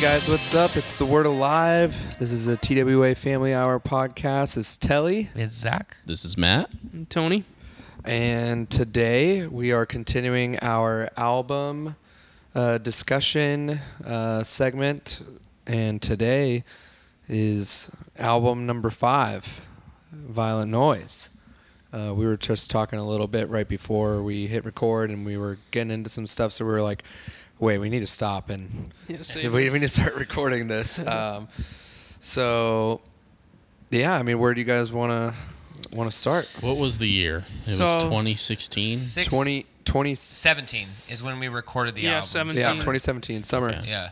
guys, what's up? It's the Word Alive. This is a TWA Family Hour podcast. It's Telly, It's Zach. This is Matt. And Tony. and today we are continuing our album uh, discussion uh, segment. And today is album number five, Violent Noise. Uh, we were just talking a little bit right before we hit record, and we were getting into some stuff. So we were like, "Wait, we need to stop and Yeah, we, we need to start recording this." Um, so, yeah, I mean, where do you guys want to want to start? What was the year? It So- was 2016. Six, 20, 20 17 is when we recorded the Yeah, album. 17. Yeah, 2017 summer. Okay. Yeah.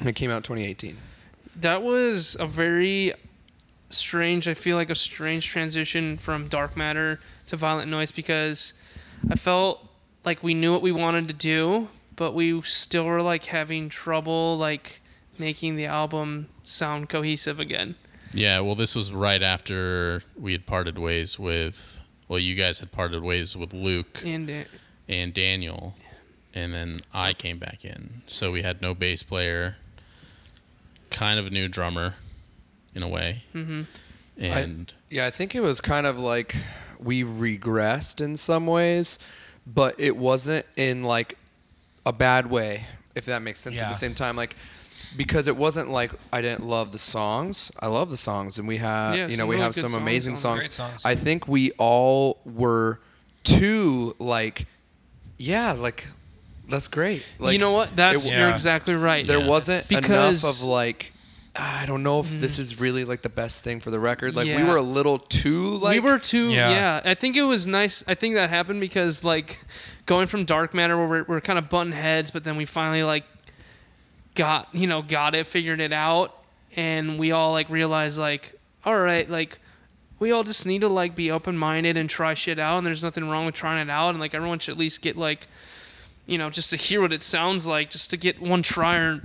And it came out 2018. That was a very strange, I feel like a strange transition from Dark Matter to Violent Noise because I felt like we knew what we wanted to do, but we still were like having trouble like making the album sound cohesive again. Yeah, well, this was right after we had parted ways with, well, you guys had parted ways with Luke And and Daniel, and then I came back in. So we had no bass player, kind of a new drummer in a way. Mm-hmm. And Yeah, I think it was kind of like we regressed in some ways, but it wasn't in like a bad way, if that makes sense at the same time. Like, because it wasn't like I didn't love the songs. I love the songs, and we have, Yeah, you know, we really have some songs amazing on songs. Songs. I think we all were too like, yeah, like that's great. Like, you know what? That's it- you're exactly right. there Yeah. wasn't Because- enough of like I don't know if this mm. is really like the best thing for the record. Like we were a little too like we were too yeah. Yeah. I think it was nice. I think that happened because like going from Dark Matter where we're, we're kind of button heads, but then we finally like got you know got it, figured it out, and we all like realized like all right, like we all just need to like be open minded and try shit out, and there's nothing wrong with trying it out, and like everyone should at least get like you know just to hear what it sounds like, just to get one try or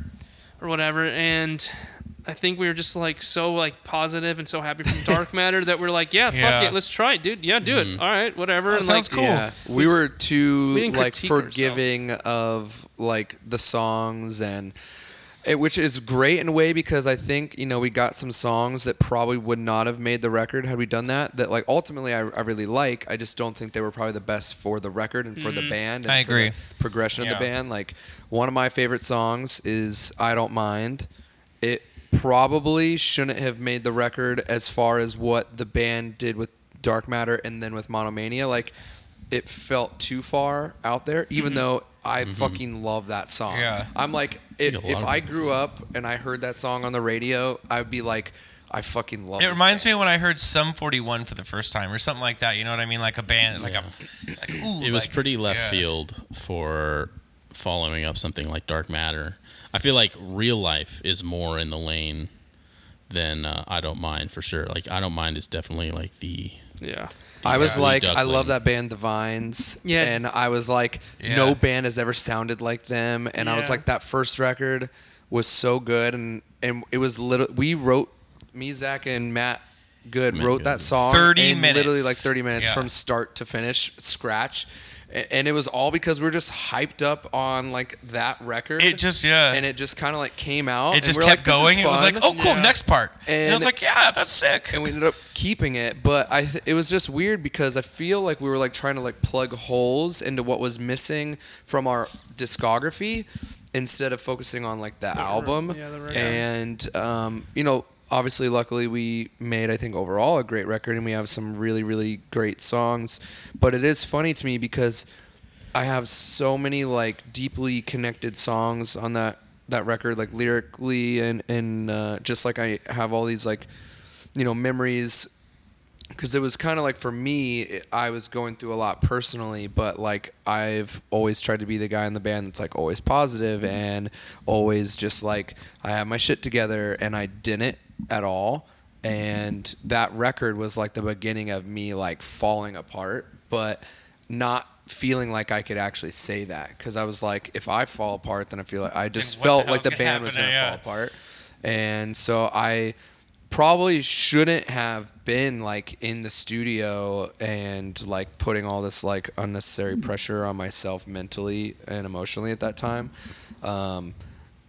or whatever, and. I think we were just like so like positive and so happy from Dark Matter that we're like, yeah, fuck Yeah. it, let's try it, dude. Yeah, do it. Mm-hmm. All right, whatever. Oh, and sounds like, cool. Yeah, we were too we like critique forgiving of like the songs and it, which is great in a way because I think you know we got some songs that probably would not have made the record had we done that. That like ultimately I, I really like. I just don't think they were probably the best for the record and for the mm-hmm. band. And I for the agree. progression of the band. Like one of my favorite songs is "I Don't Mind." It probably shouldn't have made the record as far as what the band did with Dark Matter and then with Monomania. Like it felt too far out there, even mm-hmm. though I mm-hmm. fucking love that song. Yeah. I'm like, if, think a lot if I grew up and I heard that song on the radio, I'd be like, I fucking love It this reminds band. me when I heard Sum 41 for the first time or something like that. You know what I mean? Like a band, like a. Like, ooh, it was like- pretty left yeah. field for following up something like Dark Matter. I feel like real life is more in the lane than uh, I Don't Mind for sure. Like I Don't Mind is definitely like the yeah. I was Yeah. like, Lee I love that band, The Vines. Yeah. And I was like, Yeah. no band has ever sounded like them. And I was like, that first record was so good. And, and it was little, we wrote, me, Zach, and Matt Good Matt wrote Good. that song 30 in literally like 30 minutes Yeah. from start to finish, scratch. A- And it was all because we were just hyped up on like that record. It just, yeah. and it just kind of like came out. it and just we're kept like, going. It was like, oh, cool, Yeah. next part. And, I was like, yeah, that's sick. and we ended up keeping it but i th- it was just weird because i feel like we were like trying to like plug holes into what was missing from our discography instead of focusing on like the, re- album yeah, the record. and um, you know obviously luckily we made i think overall a great record and we have some really really great songs. But it is funny to me because i have so many like deeply connected songs on that that record like lyrically and and uh, just like i have all these like you know memories. Because it was kind of like for me it- i was going through a lot personally but like i've always tried to be the guy in the band that's like always positive and always just like i have my shit together and i didn't at all. And that record was like the beginning of me like falling apart but not feeling like i could actually say that. Because i was like if i fall apart then i feel like i just what the felt like the band was going to Yeah. fall apart. And so i probably shouldn't have been like in the studio and like putting all this like unnecessary pressure on myself mentally and emotionally at that time. Um,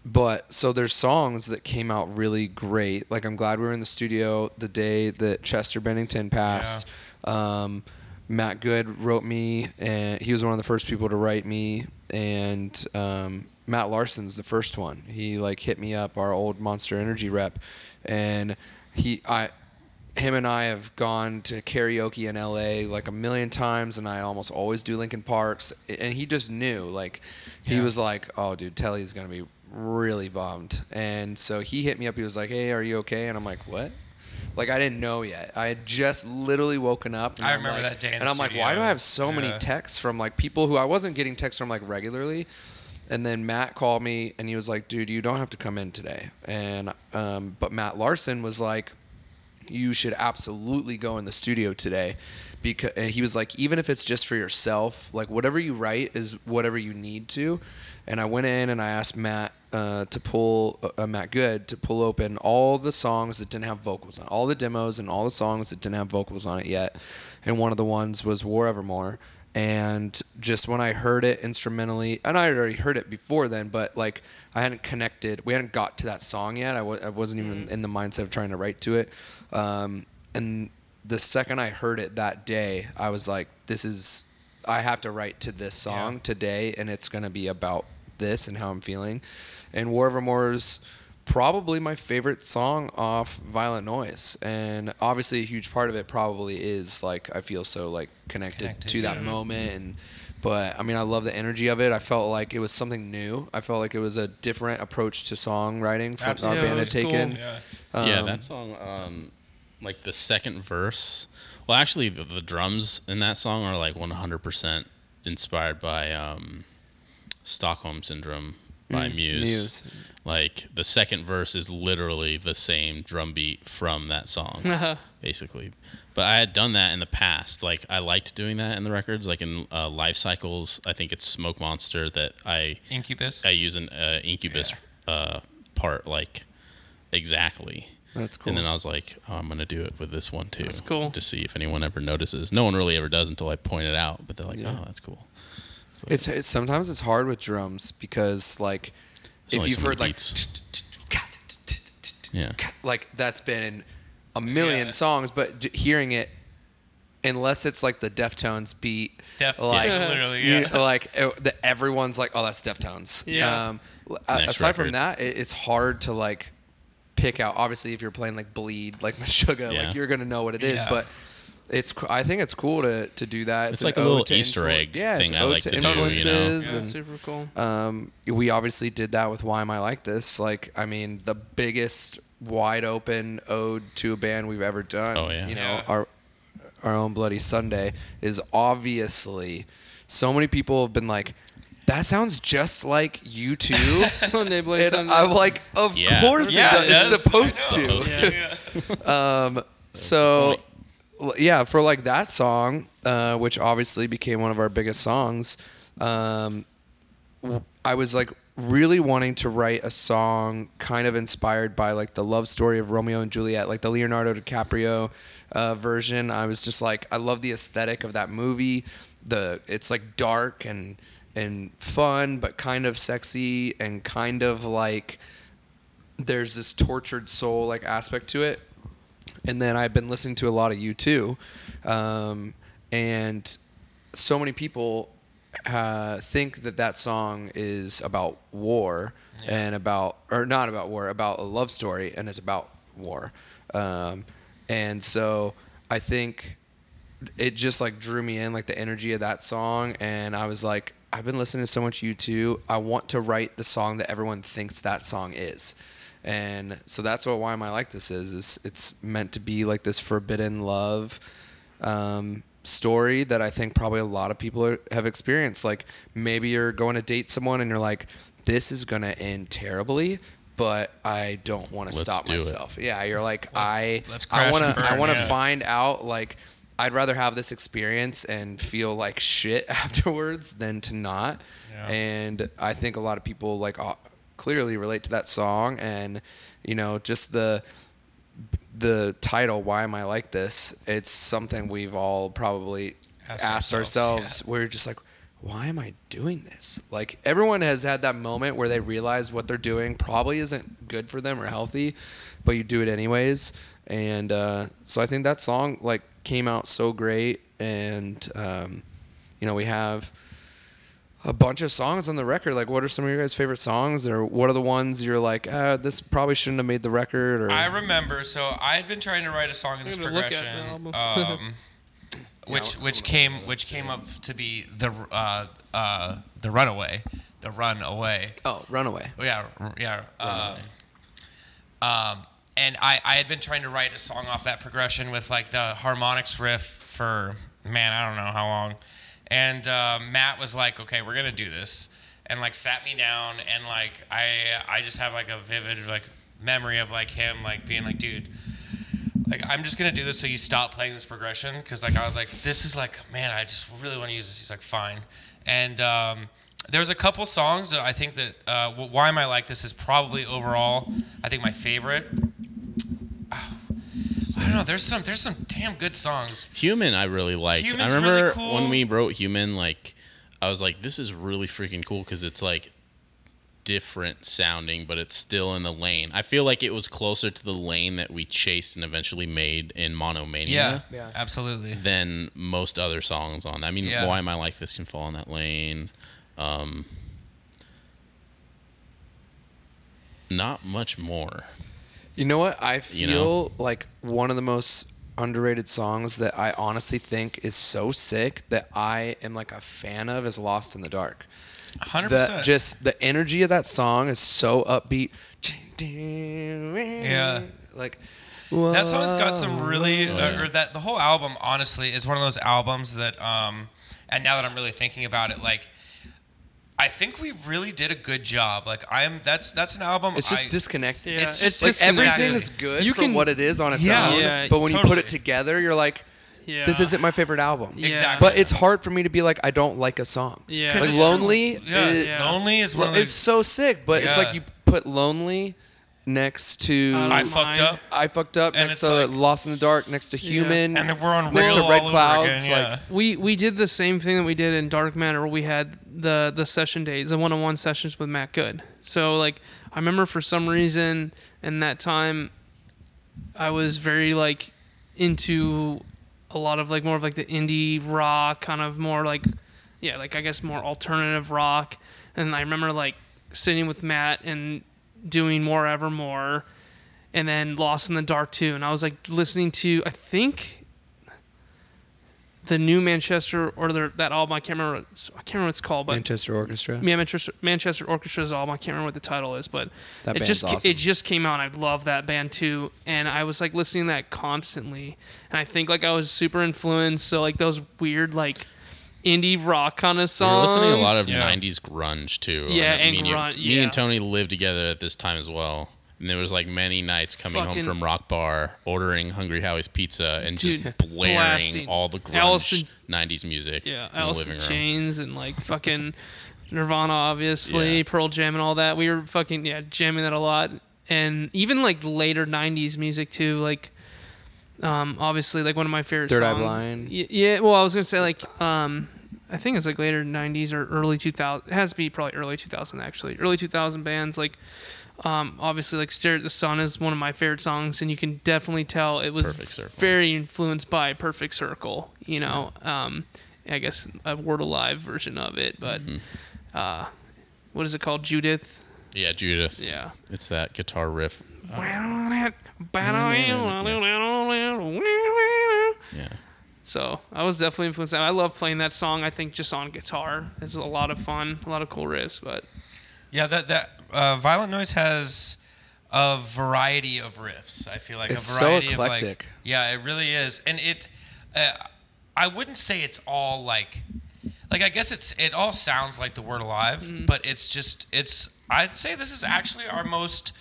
but so there's songs that came out really great. Like I'm glad we were in the studio the day that Chester Bennington passed. Um, Matt Good wrote me, and he was one of the first people to write me. And um, Matt Larson's the first one. He like hit me up, our old Monster Energy rep, and he I him and I have gone to karaoke in LA like a million times, and I almost always do Linkin Parks. And he just knew, like, he Yeah. was like, "Oh, dude, Telly's gonna be really bummed." And so he hit me up. He was like, "Hey, are you okay?" And I'm like, "What?" Like I didn't know yet. I had just literally woken up. And I I'm remember like- that day and I'm like, why do. I have so many texts from like people who I wasn't getting texts from like regularly? And then Matt called me and he was like, "Dude, you don't have to come in today." And um, but Matt Larson was like, "You should absolutely go in the studio today." Because and he was like, even if it's just for yourself, like whatever you write is whatever you need to. And I went in and I asked Matt uh, to pull uh, Matt Good to pull open all the songs that didn't have vocals on, all the demos and all the songs that didn't have vocals on it yet. And one of the ones was War Evermore. And just when I heard it instrumentally, and I had already heard it before then, but like I hadn't connected, we hadn't got to that song yet. I w- I wasn't even in the mindset of trying to write to it. Um, and the second I heard it that day, I was like, this is, I have to write to this song Yeah. today, and it's going to be about this and how I'm feeling. And War Evermore's probably my favorite song off Violent Noise. And obviously, a huge part of it probably is like, I feel so like connected, Connected, to that yeah. moment. And, but I mean, I love the energy of it. I felt like it was something new. I felt like it was a different approach to songwriting from our band Yeah, it had was cool. taken. Yeah. yeah, Um, that song, um, like the second verse. Well, actually, the, the drums in that song are like 100% inspired by um, Stockholm Syndrome by Mm, Muse. Muse. Like the second verse is literally the same drum beat from that song, basically. But I had done that in the past. Like I liked doing that in the records, like in uh, Life Cycles. I think it's Smoke Monster that I Incubus. I use an uh, Incubus uh, part like exactly. That's cool. And then I was like, oh, I'm gonna do it with this one too. That's cool. To see if anyone ever notices. No one really ever does until I point it out. But they're like, Yeah. oh, that's cool. It's, it's sometimes it's hard with drums because like There's if you've so many heard like Yeah. like that's been in a million Yeah. songs, but d- hearing it unless it's like the Deftones beat, Def- like Yeah. literally, you- yeah. like uh, the, everyone's like, oh, that's Deftones. Yeah. Um, a- Next aside from that, it, it's hard to like pick out. Obviously, if you're playing like Bleed, like Meshuggah, Yeah. like you're gonna know what it is, Yeah. but. It's. I think it's cool to, to do that. It's an like a ode little to Easter influ- egg yeah, it's thing I ode like to to do, you know? influences Yeah, and super cool. um, we obviously did that with Why Am I Like This? Like, I mean, the biggest wide open ode to a band we've ever done. Oh, yeah. You know, Yeah. our our own Bloody Sunday is obviously so many people have been like, that sounds just like U2. Sunday Blaze. and I'm like, of Yeah. course Yeah, it it does. does. It's supposed I know. to. Um, so l- yeah, for like that song, uh, which obviously became one of our biggest songs, um, I was like really wanting to write a song kind of inspired by like the love story of Romeo and Juliet, like the Leonardo DiCaprio uh, version. I was just like, I love the aesthetic of that movie. The it's like dark and and fun, but kind of sexy and kind of like there's this tortured soul like aspect to it and then I've been listening to a lot of U2, um, and so many people uh, think that that song is about war and about or not about war, about a love story, and it's about war, um, and so I think it just like drew me in like the energy of that song. And i was like i've been listening to so much u2 i want to write the song that everyone thinks that song is and so that's what why am i like this is is it's meant to be like this forbidden love um, story that i think probably a lot of people are, have experienced like maybe you're going to date someone and you're like this is going to end terribly but i don't want to stop do it. myself yeah you're like Let's- i let's i want to i want to yeah. find out like I'd rather have this experience and feel like shit afterwards than to not. Yeah. And I think a lot of people like uh, clearly relate to that song and you know just the the title why am I like this? It's something we've all probably Asked asked, ourselves, ourselves. We're just like why am I doing this? Like everyone has had that moment where they realize what they're doing probably isn't good for them or healthy, but you do it anyways. And uh, so I think that song like came out so great, and um, you know we have a bunch of songs on the record. Like, what are some of your guys' favorite songs, or what are the ones you're like, ah, this probably shouldn't have made the record? Or I remember. So I had been trying to write a song in this I'm gonna look at progression, um, which which came which came up to be the uh, uh, the runaway, the run away. oh, Runaway. Oh, yeah, r- yeah. Um, um, and I, I had been trying to write a song off that progression with like the harmonics riff for man, I don't know how long. And uh, Matt was like, "Okay, we're gonna do this," and like sat me down and like I I just have like a vivid like memory of like him like being like, "Dude." Like I'm just gonna do this so you stop playing this progression because like I was like this is like man I just really want to use this. He's like fine, and um, there was a couple songs that I think that uh, why am I like this is probably overall I think my favorite. I don't know. There's some there's some damn good songs. Human, I really liked. Human's I really remember cool. when we wrote Human, like, I was like, this is really freaking cool because it's like different sounding, but it's still in the lane. I feel like it was closer to the lane that we chased and eventually made in Monomania Yeah, Yeah. absolutely. than most other songs on. that. I mean, Yeah. Why Am I Like This can fall in that lane. Um, not much more. You know what? I feel You know? like one of the most underrated songs that I honestly think is so sick that I am like a fan of is Lost in the Dark. Hundred That percent. just the energy of that song is so upbeat. Yeah. Like That song's got some really, Oh, uh, yeah. or that the whole album, honestly, is one of those albums that, um, and now that I'm really thinking about it, like, I think we really did a good job. Like, I'm that's that's an album. It's just I, disconnected. Yeah, It's it's, just- like just everything exactly. is good You for can- what it is on its Yeah. own. Yeah, but when you put it together, you're like, yeah. this isn't my favorite album. Yeah. Exactly. But it's hard for me to be like, I don't like a song. Yeah. 'Cause Like Lonely. Yeah, it- Yeah. Lonely is one Well, of it's so sick, but it's like you put Lonely next to I I fucked mind. up, I fucked up And next it's to like- Lost in the Dark, next to Human, and then we're on next real to Red all over Clouds. again, yeah. Like we we did the same thing that we did in Dark Matter where we had the the session days, the one on one sessions with Matt Good. So like I remember for some reason in that time I was very like into a lot of like more of like the indie rock, kind of more like yeah, like I guess more alternative rock. And I remember like sitting with Matt and doing more Evermore and then Lost in the Dark too. And I was like listening to I think the new Manchester or the, that album. I can't remember. I can't remember what it's called, but Manchester Orchestra. yeah, Manchester Manchester Orchestra's album. I can't remember what the title is, but That it just awesome. it just came out. and I love that band too, and I was like listening to that constantly, and I think like I was super influenced. So like those weird like indie rock kind of songs. We were songs. listening to a lot of Yeah. '90s grunge too. Yeah, me and and you- grunge, Me yeah. and Tony lived together at this time as well, and there was like many nights coming Fucking- home from Rock Bar, ordering Hungry Howie's pizza, and just Dude, blaring blasting. all the grunge Alice in- '90s music yeah, in Alice the in living room. Chains and like fucking Nirvana, obviously Yeah. Pearl Jam and all that. We were fucking yeah jamming that a lot, and even like later '90s music too, like. Um, obviously, like one of my favorite Third Eye songs. Blind. Y- Yeah, well, I was gonna say like, um, I think it's like later '90s or early 2000. It has to be probably early 2000 actually. Early 2000 bands like, um, obviously like "Stare at the Sun" is one of my favorite songs, and you can definitely tell it was very influenced by Perfect Circle. You know, um, I guess a Word Alive version of it, but Mm-hmm. uh, what is it called? Judith. Yeah, Judith. Yeah. it's that guitar riff. Yeah, So I was definitely influenced. I love playing that song. I think just on guitar, it's a lot of fun, a lot of cool riffs. But Yeah, that that uh, Violent Noise has a variety of riffs. I feel like It's a so variety of like eclectic. yeah, it really is, and it. Uh, I wouldn't say it's all like, like I guess it's it all sounds like the word alive, but it's just it's. I'd say this is actually our most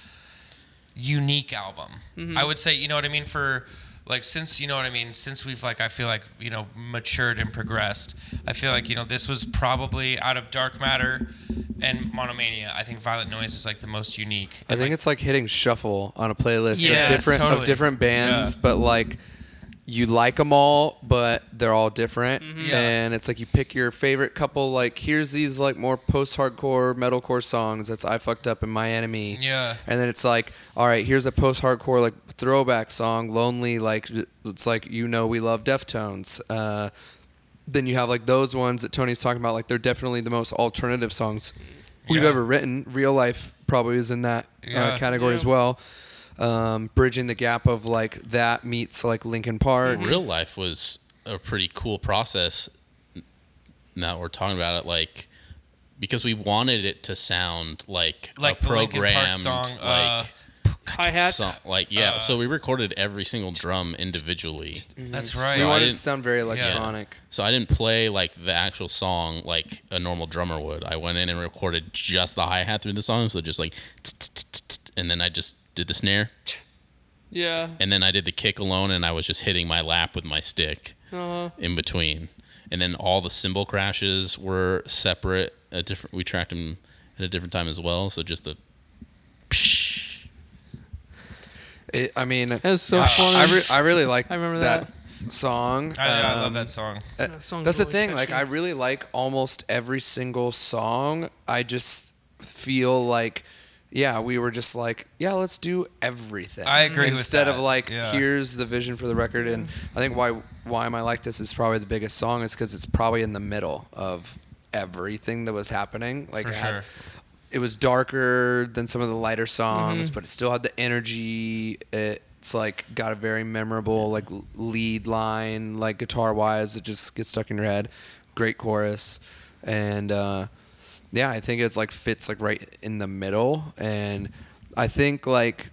unique album. Mm-hmm. I would say, you know what I mean, for like since you know what I mean, since we've like I feel like, you know, matured and progressed, I feel like, you know, this was probably out of Dark Matter and Monomania, I think Violent Noise is like the most unique. I think it's like hitting shuffle on a playlist Yes, of different totally. of different bands, Yeah. but like you like them all, but they're all different. Yeah. And it's like you pick your favorite couple. Like here's these like more post-hardcore metalcore songs. That's I fucked up and my enemy. Yeah. And then it's like, all right, here's a post-hardcore like throwback song, lonely. Like it's like you know we love Deftones. Uh, then you have like those ones that Tony's talking about. Like they're definitely the most alternative songs we've ever written. Real life probably is in that Yeah. uh, category Yeah. as well. Um, bridging the gap of like that meets like Linkin Park. real life was a pretty cool process now we're talking about it like because we wanted it to sound like, Like a the Linkin Park programmed song, uh, like Hi-hats. song, like yeah so we recorded every single drum individually That's right. So I wanted it didn't- to sound very electronic. so I didn't play like the actual song like a normal drummer would. I went in and recorded just the hi hat through the song, so just like, and then I just did the snare, Yeah. and then I did the kick alone, and I was just hitting my lap with my stick Uh, in between, and then all the cymbal crashes were separate. A different, we tracked them at a different time as well. So just the, It, I mean, That's so I, funny. I, re- I really like I remember that, song. I, I love Um, that song. Uh, That song's That's the really thing. Like. I really like almost every single song. I just feel like, yeah, we were just like, yeah, let's do everything. I agree with Instead of like, Yeah. here's the vision for the record. And I think why why am I like this is probably the biggest song is because it's probably in the middle of everything that was happening. Like, For it had- sure. it was darker than some of the lighter songs, Mm-hmm. but it still had the energy. It's like got a very memorable like lead line, like guitar wise, it just gets stuck in your head. Great chorus, and uh, yeah, I think it's like fits like right in the middle, and I think like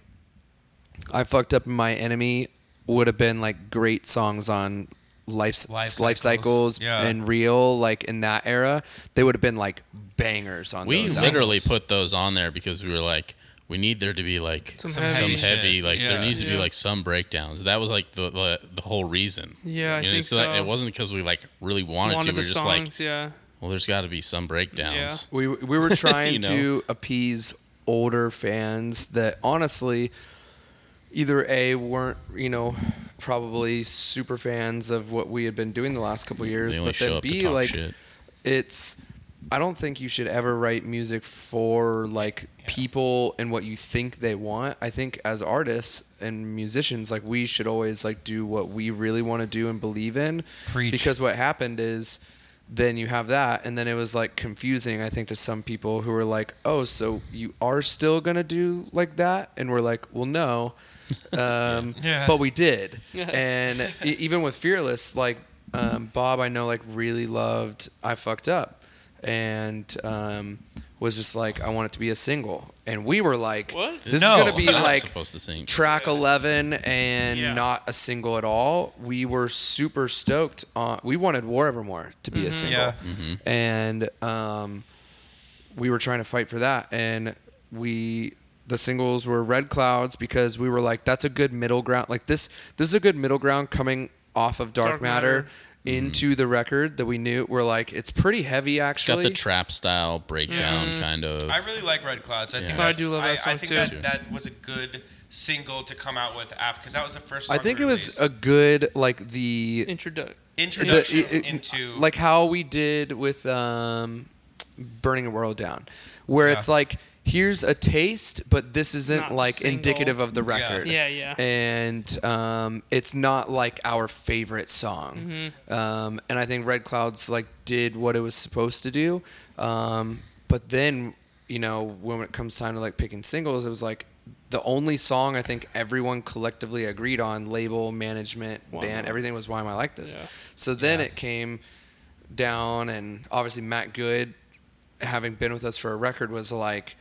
I fucked up my enemy would have been like great songs on life Life life, Cycles, cycles, yeah. and real like in that era they would have been like bangers on we those literally albums. put those on there because we were like, we need there to be like Some some, heavy heavy, shit. like there needs to be like some breakdowns. That was like the the, the whole reason. Yeah, I You know, think it's like- it wasn't because we like really wanted, Wanted to. We the were just songs, like, yeah. Well, there's got to be some breakdowns. Yeah. We we were trying You know? to appease older fans that honestly either a weren't you know probably super fans of what we had been doing the last couple years, They only but show then up to b talk like shit. it's I don't think you should ever write music for like people and what you think they want. I think as artists and musicians, like we should always like do what we really want to do and believe in. Preach. Because what happened is then you have that and then it was like confusing I think to some people who were like, "Oh, so you are still going to do like that?" And we're like, "Well, no." Um, Yeah. but we did. Yeah. And even with Fearless, like um, Bob, I know like really loved I fucked up, and um, was just like I want it to be a single, and we were like, What? This No. is gonna be like supposed to sing. track 11 and Yeah. not a single at all. We were super stoked on. We wanted War Evermore to be a single, Yeah. and um, we were trying to fight for that. And we the singles were Red Clouds because we were like, that's a good middle ground. Like this, this is a good middle ground coming off of Dark, Dark Matter. Matter. Into the record that we knew, we're like, it's pretty heavy It's got actually. the trap style breakdown Mm-hmm. kind of. I really like Red Clouds. I think Yeah. I that's, do love that I, I song think too. that that was a good single to come out with after because that was the first. Song I think we it was released. a good like the Introduction. introduction the- it- it- into like how we did with um, burning a world down where Yeah. it's like here's a taste but this isn't Not like single. indicative of the record Yeah, yeah. and um, it's not like our favorite song Mm-hmm. um, and i think red clouds like did what it was supposed to do um, but then you know when it comes time to like picking singles it was like the only song i think everyone collectively agreed on label management band everything was why am i like this Yeah. so then Yeah. it came down, and obviously Matt Good, having been with us for a record, was like,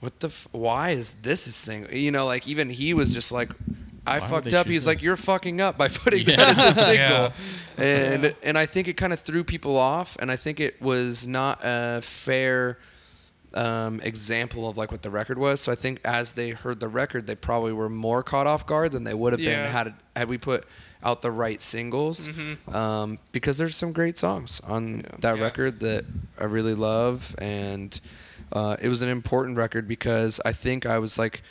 "What the? F- why is this a single?" You know, like even he was just like, "I Why would fucked they up." choose He's like, this? "You're fucking up by putting Yeah. that as a single," Yeah. and and I think it kind of threw people off, and I think it was not a fair. Um, example of like what the record was. So I think as they heard the record, they probably were more caught off guard than they would have Yeah. been had had we put out the right singles. Um, because there's some great songs on that Yeah. record that I really love, and uh, it was an important record because I think I was like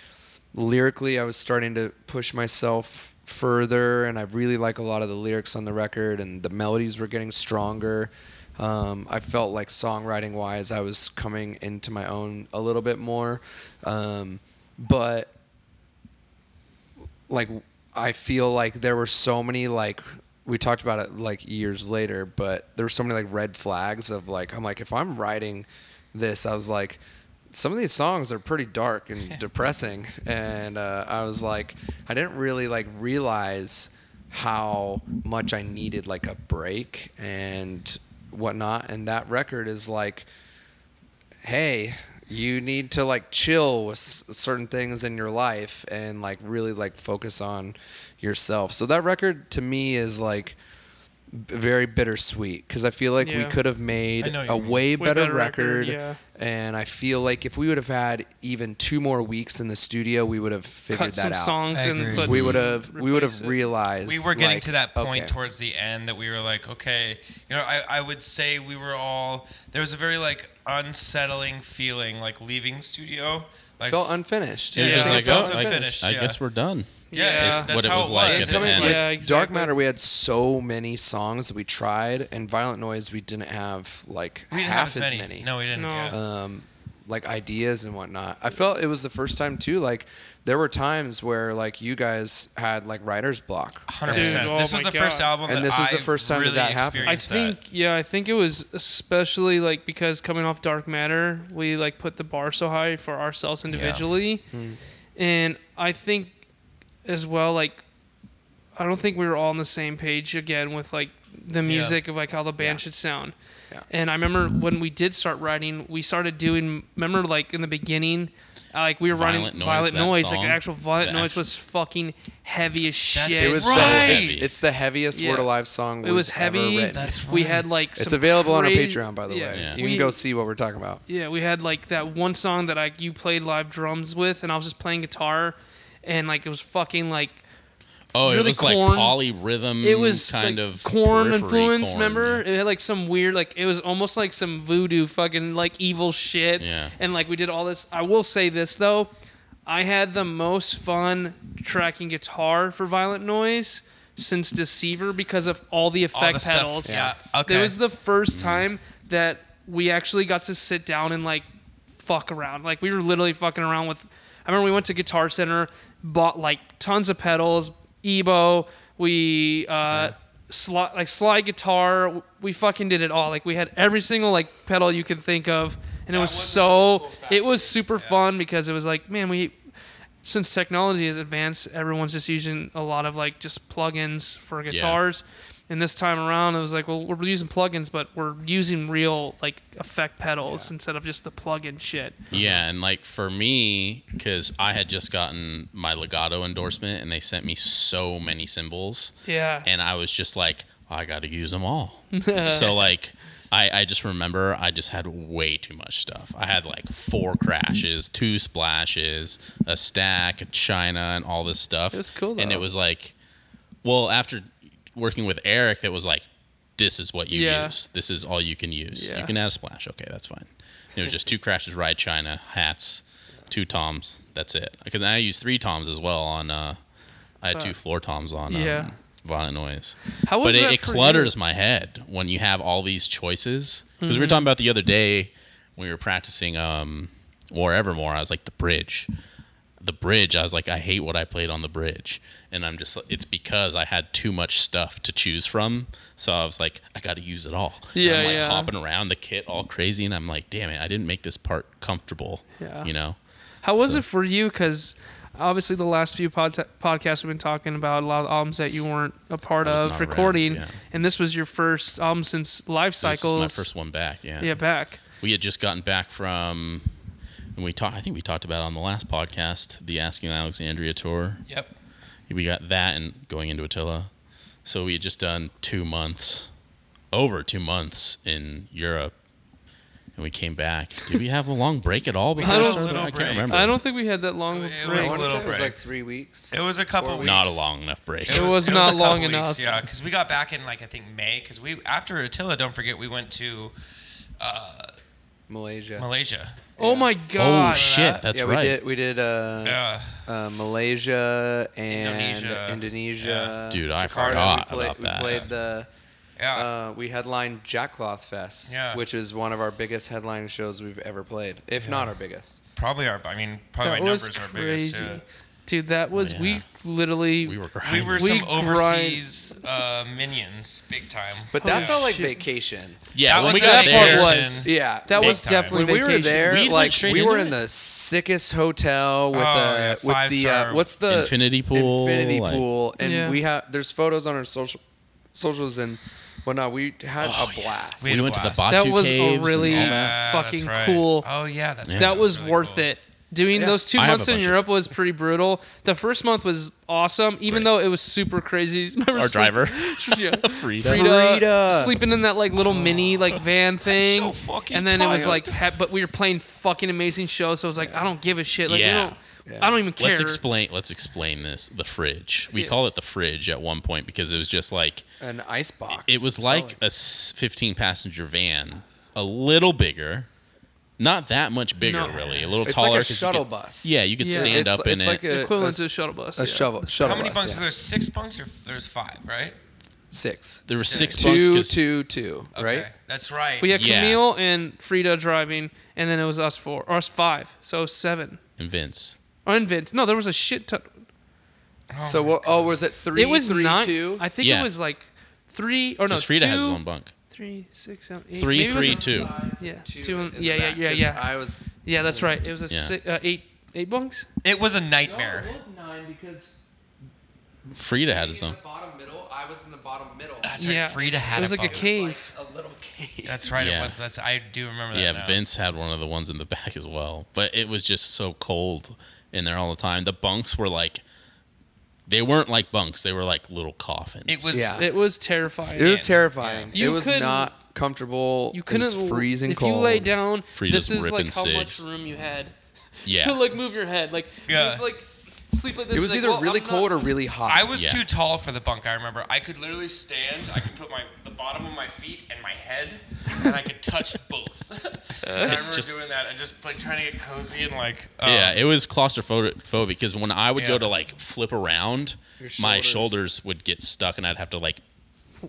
lyrically, I was starting to push myself further, and I really like a lot of the lyrics on the record, and the melodies were getting stronger. Um, I felt like songwriting wise, I was coming into my own a little bit more, um, but like I feel like there were so many like we talked about it like years later, but there were so many like red flags of like I'm like if I'm writing this, I was like some of these songs are pretty dark and depressing, and uh, I was like I didn't really like realize how much I needed like a break and whatnot, and that record is like hey you need to like chill with certain things in your life and like really like focus on yourself. So that record to me is like very bittersweet because i feel like we could have made I know what a you mean. way Way better, better record, record, yeah. and i feel like if we would have had even two more weeks in the studio we would have figured Cut that some out songs and put we would have we would have realized we were getting like, to that point okay. towards the end that we were like, okay, you know, I, I would say we were all there was a very like unsettling feeling like leaving studio. Like felt unfinished Yeah, It's just it like, felt oh, I, unfinished, I yeah. guess we're done. Yeah, Yeah. that's, What that's it how was it like was. at the was end. like- Yeah, Dark exactly. Matter, we had so many songs that we tried, and Violent Noise, we didn't have like we didn't half have as many. many. No, we didn't. No. Yeah. Um, like ideas and whatnot. I felt it was the first time too. Like there were times where like you guys had like writer's block. Hundred Dude, percent. oh This was my the first God. album, And that this was the I first time that really that happened. I experienced think that. yeah, I think it was especially like because coming off Dark Matter, we like put the bar so high for ourselves individually, and I think as well like I don't think we were all on the same page again with like the music of like how the band Yeah. should sound. Yeah. And I remember when we did start writing, we started doing. Remember, like in the beginning, uh, like we were Violent writing Noise, violent noise. song, Like actual violent the noise actual- was fucking heavy as That's shit. It was Right. so, it's, it's the heaviest Yeah. Word Alive song. It was we've heavy. Ever written. That's We had like it's some available on our Patreon, by the yeah. way. Yeah. You We- can go see what we're talking about. Yeah, we had like that one song that I you played live drums with, and I was just playing guitar, and like it was fucking like Oh, it Really was like Korn. polyrhythm it was kind like of Korn influence. Korn, remember, yeah. it had like some weird like it was almost like some voodoo fucking like evil shit. Yeah. and like we did all this. I will say this though, I had the most fun tracking guitar for Violent Noise since Deceiver because of all the effect All the stuff. pedals. Yeah. Okay. It was the first time that we actually got to sit down and like fuck around. Like we were literally fucking around with. I remember we went to Guitar Center, bought like tons of pedals, EBow. We uh, sli- like slide guitar. We fucking did it all. Like we had every single like pedal you could think of, and it was so. cool it was super fun because it was like, man, we. Since technology is advanced, everyone's just using a lot of like just plugins for guitars. And this time around, it was like, well, we're using plugins, but we're using real like effect pedals instead of just the plugin shit. Yeah, and like for me, because I had just gotten my legato endorsement, and they sent me so many cymbals, Yeah. and I was just like, oh, I got to use them all. so like, I I just remember I just had way too much stuff. I had like four crashes, two splashes, a stack, a china, and all this stuff. It was cool, and it was like, well, after working with Eric, that was like. This is what you Yeah. use. This is all you can use. Yeah. You can add a splash. Okay, that's fine. It was just two crashes, ride China, hats, two toms. That's it. Because I used three toms as well on. Uh, I had two floor toms on. Um, Yeah. Violent noise. How was but it, it clutters my head when you have all these choices. Because we were talking about the other day when we were practicing um, War Evermore. I was like the bridge. The bridge. I was like, I hate what I played on the bridge, and I'm just. It's because I had too much stuff to choose from. So I was like, I got to use it all. And Yeah, I'm like yeah. hopping around the kit all crazy, and I'm like, damn it, I didn't make this part comfortable. Yeah. You know. How was So- it for you? Because obviously, the last few pod- podcasts we've been talking about a lot of albums that you weren't a part of not around, recording, yeah. and this was your first album since Life cycles. This Cycles. my first one back. Yeah. Yeah, back. we had just gotten back from and we talked i think we talked about it on the last podcast the asking alexandria tour Yep. we got that and going into attila so we had just done two months over two months in europe and we came back did we have a long break at all before I we don't- started? Little i can't remember I don't think we had that long. It of a was break. I a want to little say it was break. like three weeks. It was a couple weeks. not a long enough break It was not a long couple enough. Yeah, because we got back in like I think May. Because we after Attila, don't forget we went to uh, Malaysia. Malaysia. Oh my god! Oh shit, that? that's yeah, right. we did we did uh, Yeah. uh, Malaysia and Indonesia. Indonesia. Yeah. Dude, I Jakarta. forgot we played, about we that. played the Yeah. uh, we headlined Jakcloth Fest, Yeah. which is one of our biggest headline shows we've ever played, if not our biggest. probably our. I mean, probably that my was numbers are crazy. biggest. Yeah. Dude, that was yeah. we literally we were We were some grind- overseas uh, minions, big time. But Holy that felt like shit. vacation. yeah, That when we was got a there, part vacation. was- Yeah, that Big was time. definitely when we were there, We like we were in the sickest hotel with Oh, the yeah, with the uh, what's the Infinity pool, infinity like- pool, and Yeah. we have there's photos on our social socials and whatnot. We had Oh, a yeah. blast. We we had a went to the blast. Batu That was a caves and really- Yeah. fucking right. cool. Oh yeah, that's Yeah. that was really worth cool. it. Doing Yeah. those two I months in bunch of- Europe was pretty brutal. The first month was awesome, even Great. though it was super crazy. Remember Our sleep- driver. Frida. Frida, Frida. sleeping in that like little mini like van thing, so fucking and then it was like, ha- but we were playing fucking amazing shows. So I was like, I don't give a shit. Like, Yeah. you don't, Yeah. I don't even care. Let's explain. Let's explain this. The fridge. We Yeah. call it the fridge at one point because it was just like An ice box. it was Felt like a 15 passenger van, a little bigger, not that much bigger No. really, a little taller. It's taller. like a 'cause you shuttle could- bus. Yeah, you could Yeah. stand It's- up in it. it's it. like a- equivalent a- to a shuttle bus. a yeah. shovel shuttle How many bus, bunks? yeah. So there's six bunks or there's five, right? Six. there were six Six. bunks. Two, 'cause- two, two. Right. Okay, that's right. We had Yeah. Camille and Frida driving, and then it was us four, or us five, so seven. and Vince. Oh, or in Vince. No, there was a shit ton. Oh so what? Oh, was it three? it was three, nine. two? I think Yeah. it was like three or no Because Frida two, has his own bunk. Three, six, seven, eight. Three, Maybe it was three, a- two. Yeah, Two two. in and- the yeah, yeah, back, yeah, 'cause yeah. I was. Yeah, that's right. It was a Yeah. si- uh, eight, eight bunks. it was a nightmare. was nine because Frida had his in own. the bottom middle. I was in the bottom middle. That's right. Yeah. Frida had It It was a like a bunk. cave. a little cave. That's right. Yeah. It was. That's. I do remember that. Yeah, now. Vince had one of the ones in the back as well. But it was just so cold in there all the time. The bunks were like, they weren't like bunks. They were like little coffins. It was. Yeah. It was terrifying. It was Yeah. terrifying. You it was couldn't- not comfortable. you couldn't it was freezing if cold. you lay down. Frida's this is like ripping how cigs. much room you had yeah. to like move your head. Like Yeah. you'd, like sleep like this. It was like, either well, really I'm cold not- or really hot. I was Yeah. too tall for the bunk. I remember. I could literally stand. I could put my the bottom of my feet and my head, and I could touch both. and I remember just- doing that and just like trying to get cozy and like. um, yeah, it was claustrophobic because when I would Yeah. go to like flip around, Your my shoulders. shoulders would get stuck and I'd have to like,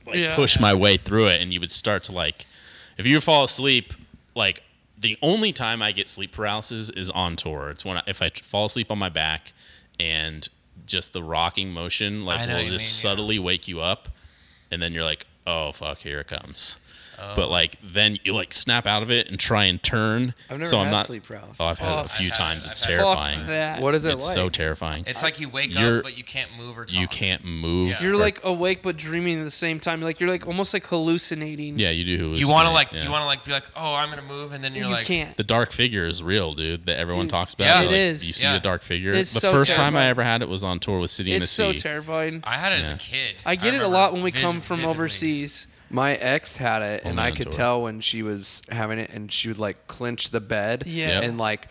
like Yeah. push my way through it. And you would start to like, if you fall asleep, like the only time I get sleep paralysis is on tour. It's when I, if I fall asleep on my back and just the rocking motion like will just mean, yeah. subtly wake you up, and then you're like, oh fuck, here it comes. Oh. But like then you like snap out of it and try and turn. I've never so I'm had not, sleep paralysis. Oh, I've had it Oh, a few I've had- times. I've It's had- terrifying. That. What is it It's like? so terrifying. It's like you wake You're- up but you can't move or talk. you can't move. Yeah. You're or- like awake but dreaming at the same time. Like you're like almost like hallucinating. yeah, you do. You want to like. yeah. You want to like be like, oh, I'm gonna move, and then you're you like, can't. the dark figure is real, dude. That everyone Dude, talks about. Yeah. Like, It is. You see Yeah. the dark figure. It's the so first time I terrifying. ever had it was on tour with City in the It's so Sea. terrifying. I had it as a kid. I get it a remember lot when we vis- come from vividly. overseas. My ex had it, and I could tour. tell when she was having it, and she would like clench the bed Yeah. Yep. and like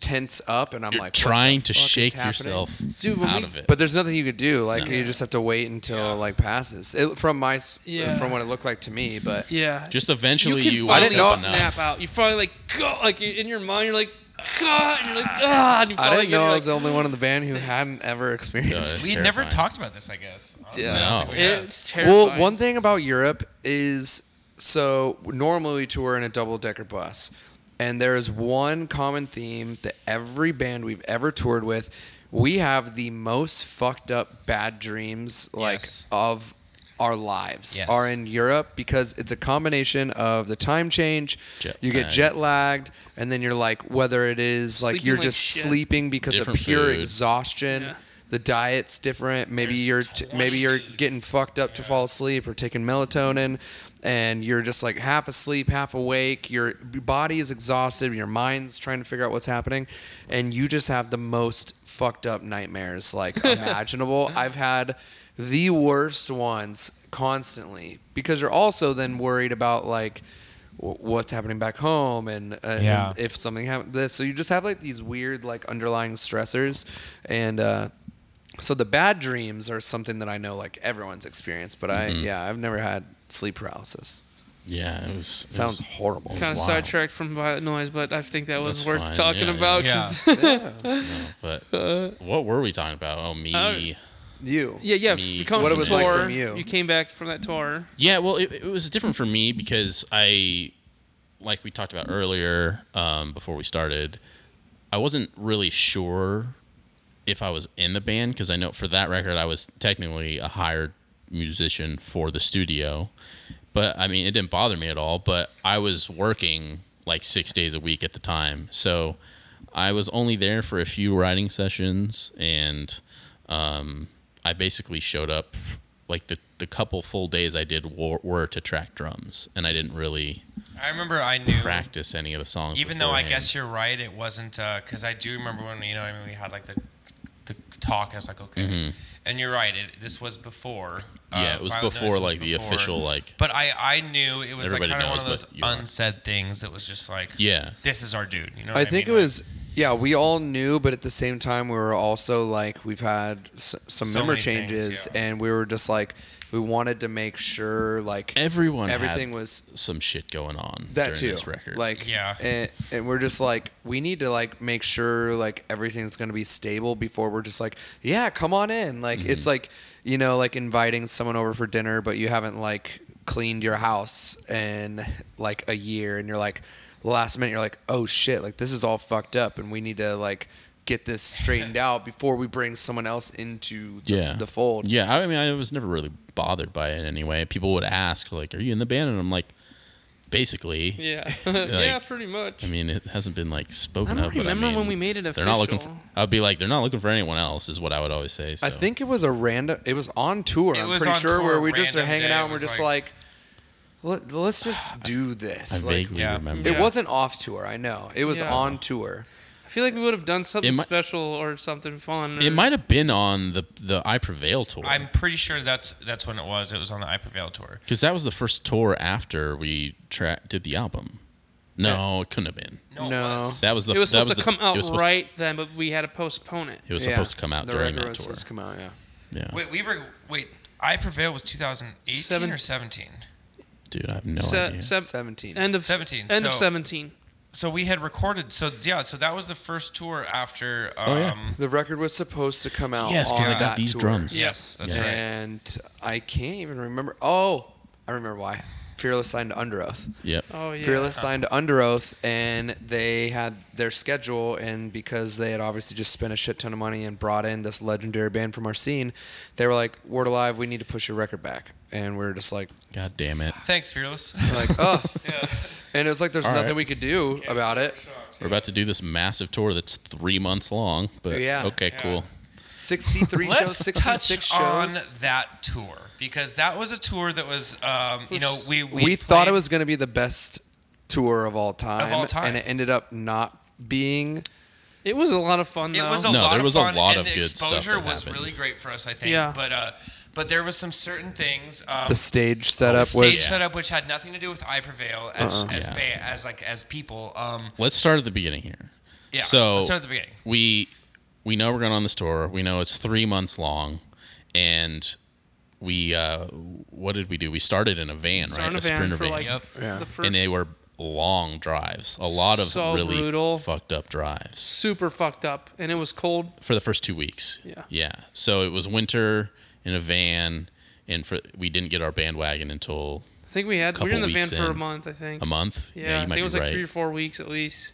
tense up, and I'm You're like what the trying to fuck is shake happening? yourself Dude, when out we- of it. But there's nothing you could do. Like No. you just have to wait until Yeah. like passes. It, from my s- Yeah. from what it looked like to me, but Yeah. just eventually you you, can wake finally know- up snap enough. out. You finally like go like in your mind you're like God, and you're like ah, and you I didn't know I you're was the only one in the band who hadn't ever experienced. It's We had never talked about this, I guess. Honestly, Yeah. I we. It's terrifying. Well, one thing about Europe is so normally we tour in a double decker bus, and there is one common theme that every band we've ever toured with, we have the most fucked up bad dreams like Yes. of our lives Yes. are in Europe because it's a combination of the time change, Jet you get lag. jet lagged, and then you're like whether it is like you're like just shit. sleeping because Different of pure food. exhaustion. Yeah. The diet's different. Maybe There's you're t- maybe you're getting fucked up to fall asleep or taking melatonin and you're just like half asleep half awake your body is exhausted your mind's trying to figure out what's happening and you just have the most fucked up nightmares like imaginable i've had the worst ones constantly because you're also then worried about like w- what's happening back home and, uh, and if something happened this so you just have like these weird like underlying stressors and uh so the bad dreams are something that I know like everyone's experienced, but I Mm-hmm. yeah, I've never had sleep paralysis. Yeah, it was. it Sounds was- horrible. Kind of Wow. sidetracked from Violent Noise, but I think that was That's worth fine, talking yeah, about. yeah. 'cause- no, but what were we talking about? Oh, me. Uh, You. yeah, yeah. Me- You come What from it was like tour. from you. You came back from that tour. Yeah, well, it, it was different for me because I, like we talked about earlier, um, before we started, I wasn't really sure if I was in the band because I know for that record I was technically a hired musician for the studio, but I mean it didn't bother me at all. But I was working like six days a week at the time, so I was only there for a few writing sessions, and um, I basically showed up like the the couple full days I did were, were to track drums, and I didn't really I remember I knew. practice any of the songs. Even though I guess you're right, it wasn't because I do remember when you know what I mean we had like the the talk. I was like, okay, and you're right. It, this was before. uh, Mm-hmm. yeah, it was before Noise was like the official like But I I knew it was like kind of one of those but are. unsaid things that was just like, yeah this is our dude. You know. I what think mean? it was yeah, we all knew, but at the same time, we were also like we've had s- some So member many things, changes, yeah. and we were just like we wanted to make sure like everyone everything had was some shit going on that during too. this record. Like Yeah. and, and we're just like we need to like make sure like everything's gonna be stable before we're just like yeah, come on in. Like it's Mm-hmm. like you know like inviting someone over for dinner, but you haven't like cleaned your house in like a year, and you're like last minute you're like oh shit like this is all fucked up, and we need to like get this straightened out before we bring someone else into the, yeah the fold. Yeah, I mean, I was never really bothered by it anyway. People would ask like, "Are you in the band?" And I'm like, basically. Yeah, yeah, pretty much. I mean, it hasn't been like spoken I don't of. But I remember mean, when we made it official? They're not looking. For, I'd be like, they're not looking for anyone else. Is what I would always say. So. I think it was a random. It was on tour. It I'm was pretty sure tour, where we just are hanging day, out and we're was just like, Let, let's just do I this. Like, vaguely yeah. remember. it Yeah. wasn't off tour. I know it was Yeah. on tour. I feel like we would have done something It mi- special or something fun. It might have been on the the I Prevail tour. I'm pretty sure that's that's when it was. It was on the I Prevail tour. Because that was the first tour after we tra- did the album. No, it couldn't have been. No, No. was. That was the. It was that supposed to the- come out it was supposed to- right then, but we had to postpone it. it was Yeah, supposed to come out the during record that was tour. supposed to come out. Yeah. Yeah, Wait, we were wait. I Prevail was 2018 Seven- or 17. Dude, I have no Se- idea. sev- Seventeen. End of 17, End of so- seventeen. So we had recorded. So yeah. So that was the first tour after. Um, Oh, yeah. the record was supposed to come out. Yes, 'cause on I got that these tour. drums. Yes, that's Yeah. right. And I can't even remember. Oh, I remember why. Fearless signed to Underoath. Yep. Oh yeah. Fearless signed to Underoath, and they had their schedule, and because they had obviously just spent a shit ton of money and brought in this legendary band from our scene, they were like, "Word Alive, we need to push your record back," and we are just like, God damn it. Thanks, Fearless. like, oh, yeah. and it was like, there's All nothing right. we could do about it. We're about to do this massive tour that's three months long, but Yeah. okay, Yeah. cool. 63 shows, Let's 66 touch on that tour because that was a tour that was, um, you know, we we, We, thought it was going to be the best tour of all time, of all time. and it ended up not being. It was a lot of fun. It was a No, lot there of was a lot and of the good stuff exposure that was happened. really great for us, I think. Yeah. But uh, but there was some certain things. Um, The stage setup the setup stage was. setup, which had nothing to do with I Prevail as Uh-uh. as Yeah. ba- as like as people. Um, Let's start at the beginning here. yeah. So let's start at the beginning. we we know we're going on this tour. We know it's three months long, and we uh, what did we do? We started in a van, Started right? in a A van sprinter for, van, like, Yep. Yeah. the first and they were long drives. A lot of So really brutal. fucked up drives super fucked up, and it was cold. for the first two weeks. Yeah. yeah. So it was winter in a van, and for we didn't get our bandwagon until I think we had we were in the van weeks for a month. I think. a month. Yeah, you I think it was like right. three or four weeks at least.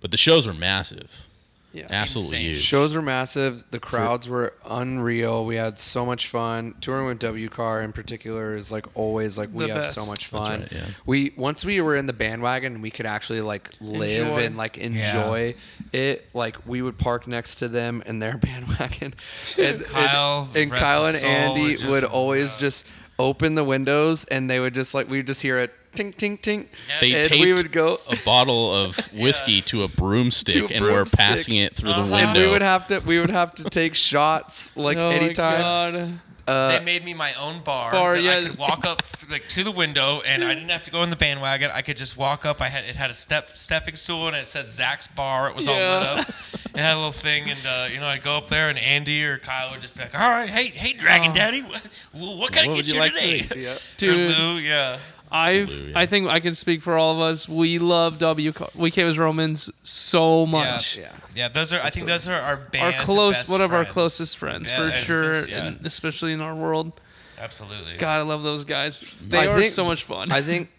But the shows were massive. Yeah. Absolutely Insane. huge. Shows were massive. The crowds were unreal. We had so much fun. Touring with W Car in particular is like always like we The have best. so much That's fun. right, yeah. We once we were in the bandwagon, we could actually like live Enjoy. and like enjoy it. Like we would park next to them in their bandwagon, and, Kyle, and, and rest Kyle and his soul, Andy would just- would always yeah. just open the windows, and they would just like we'd just hear it tink tink tink. They and taped we would go. a bottle of whiskey to a broomstick, To a and we're passing it through Uh-huh. the And window. we would have to we would have to take shots like oh anytime. my god. Uh, they made me my own bar, Bar, that yeah. I could walk up like to the window, and I didn't have to go in the bandwagon. I could just walk up. I had it had a step stepping stool, and it said Zach's Bar. It was all lit up. It had a little thing, and uh, you know I'd go up there, and Andy or Kyle would just be like, "All right, hey, hey, Dragon Oh. Daddy, what, what can I get you you like today?" today? yeah. Or Dude. Lou, yeah. I Blue, yeah. I think I can speak for all of us. We love W. We came as Romans so much. Yeah. Yeah, those are. I think those are our band. Our close, best one of our closest friends Yeah, for sure, it's- yeah, and especially in our world. absolutely. God, I love those guys. They I are think- so much fun. I think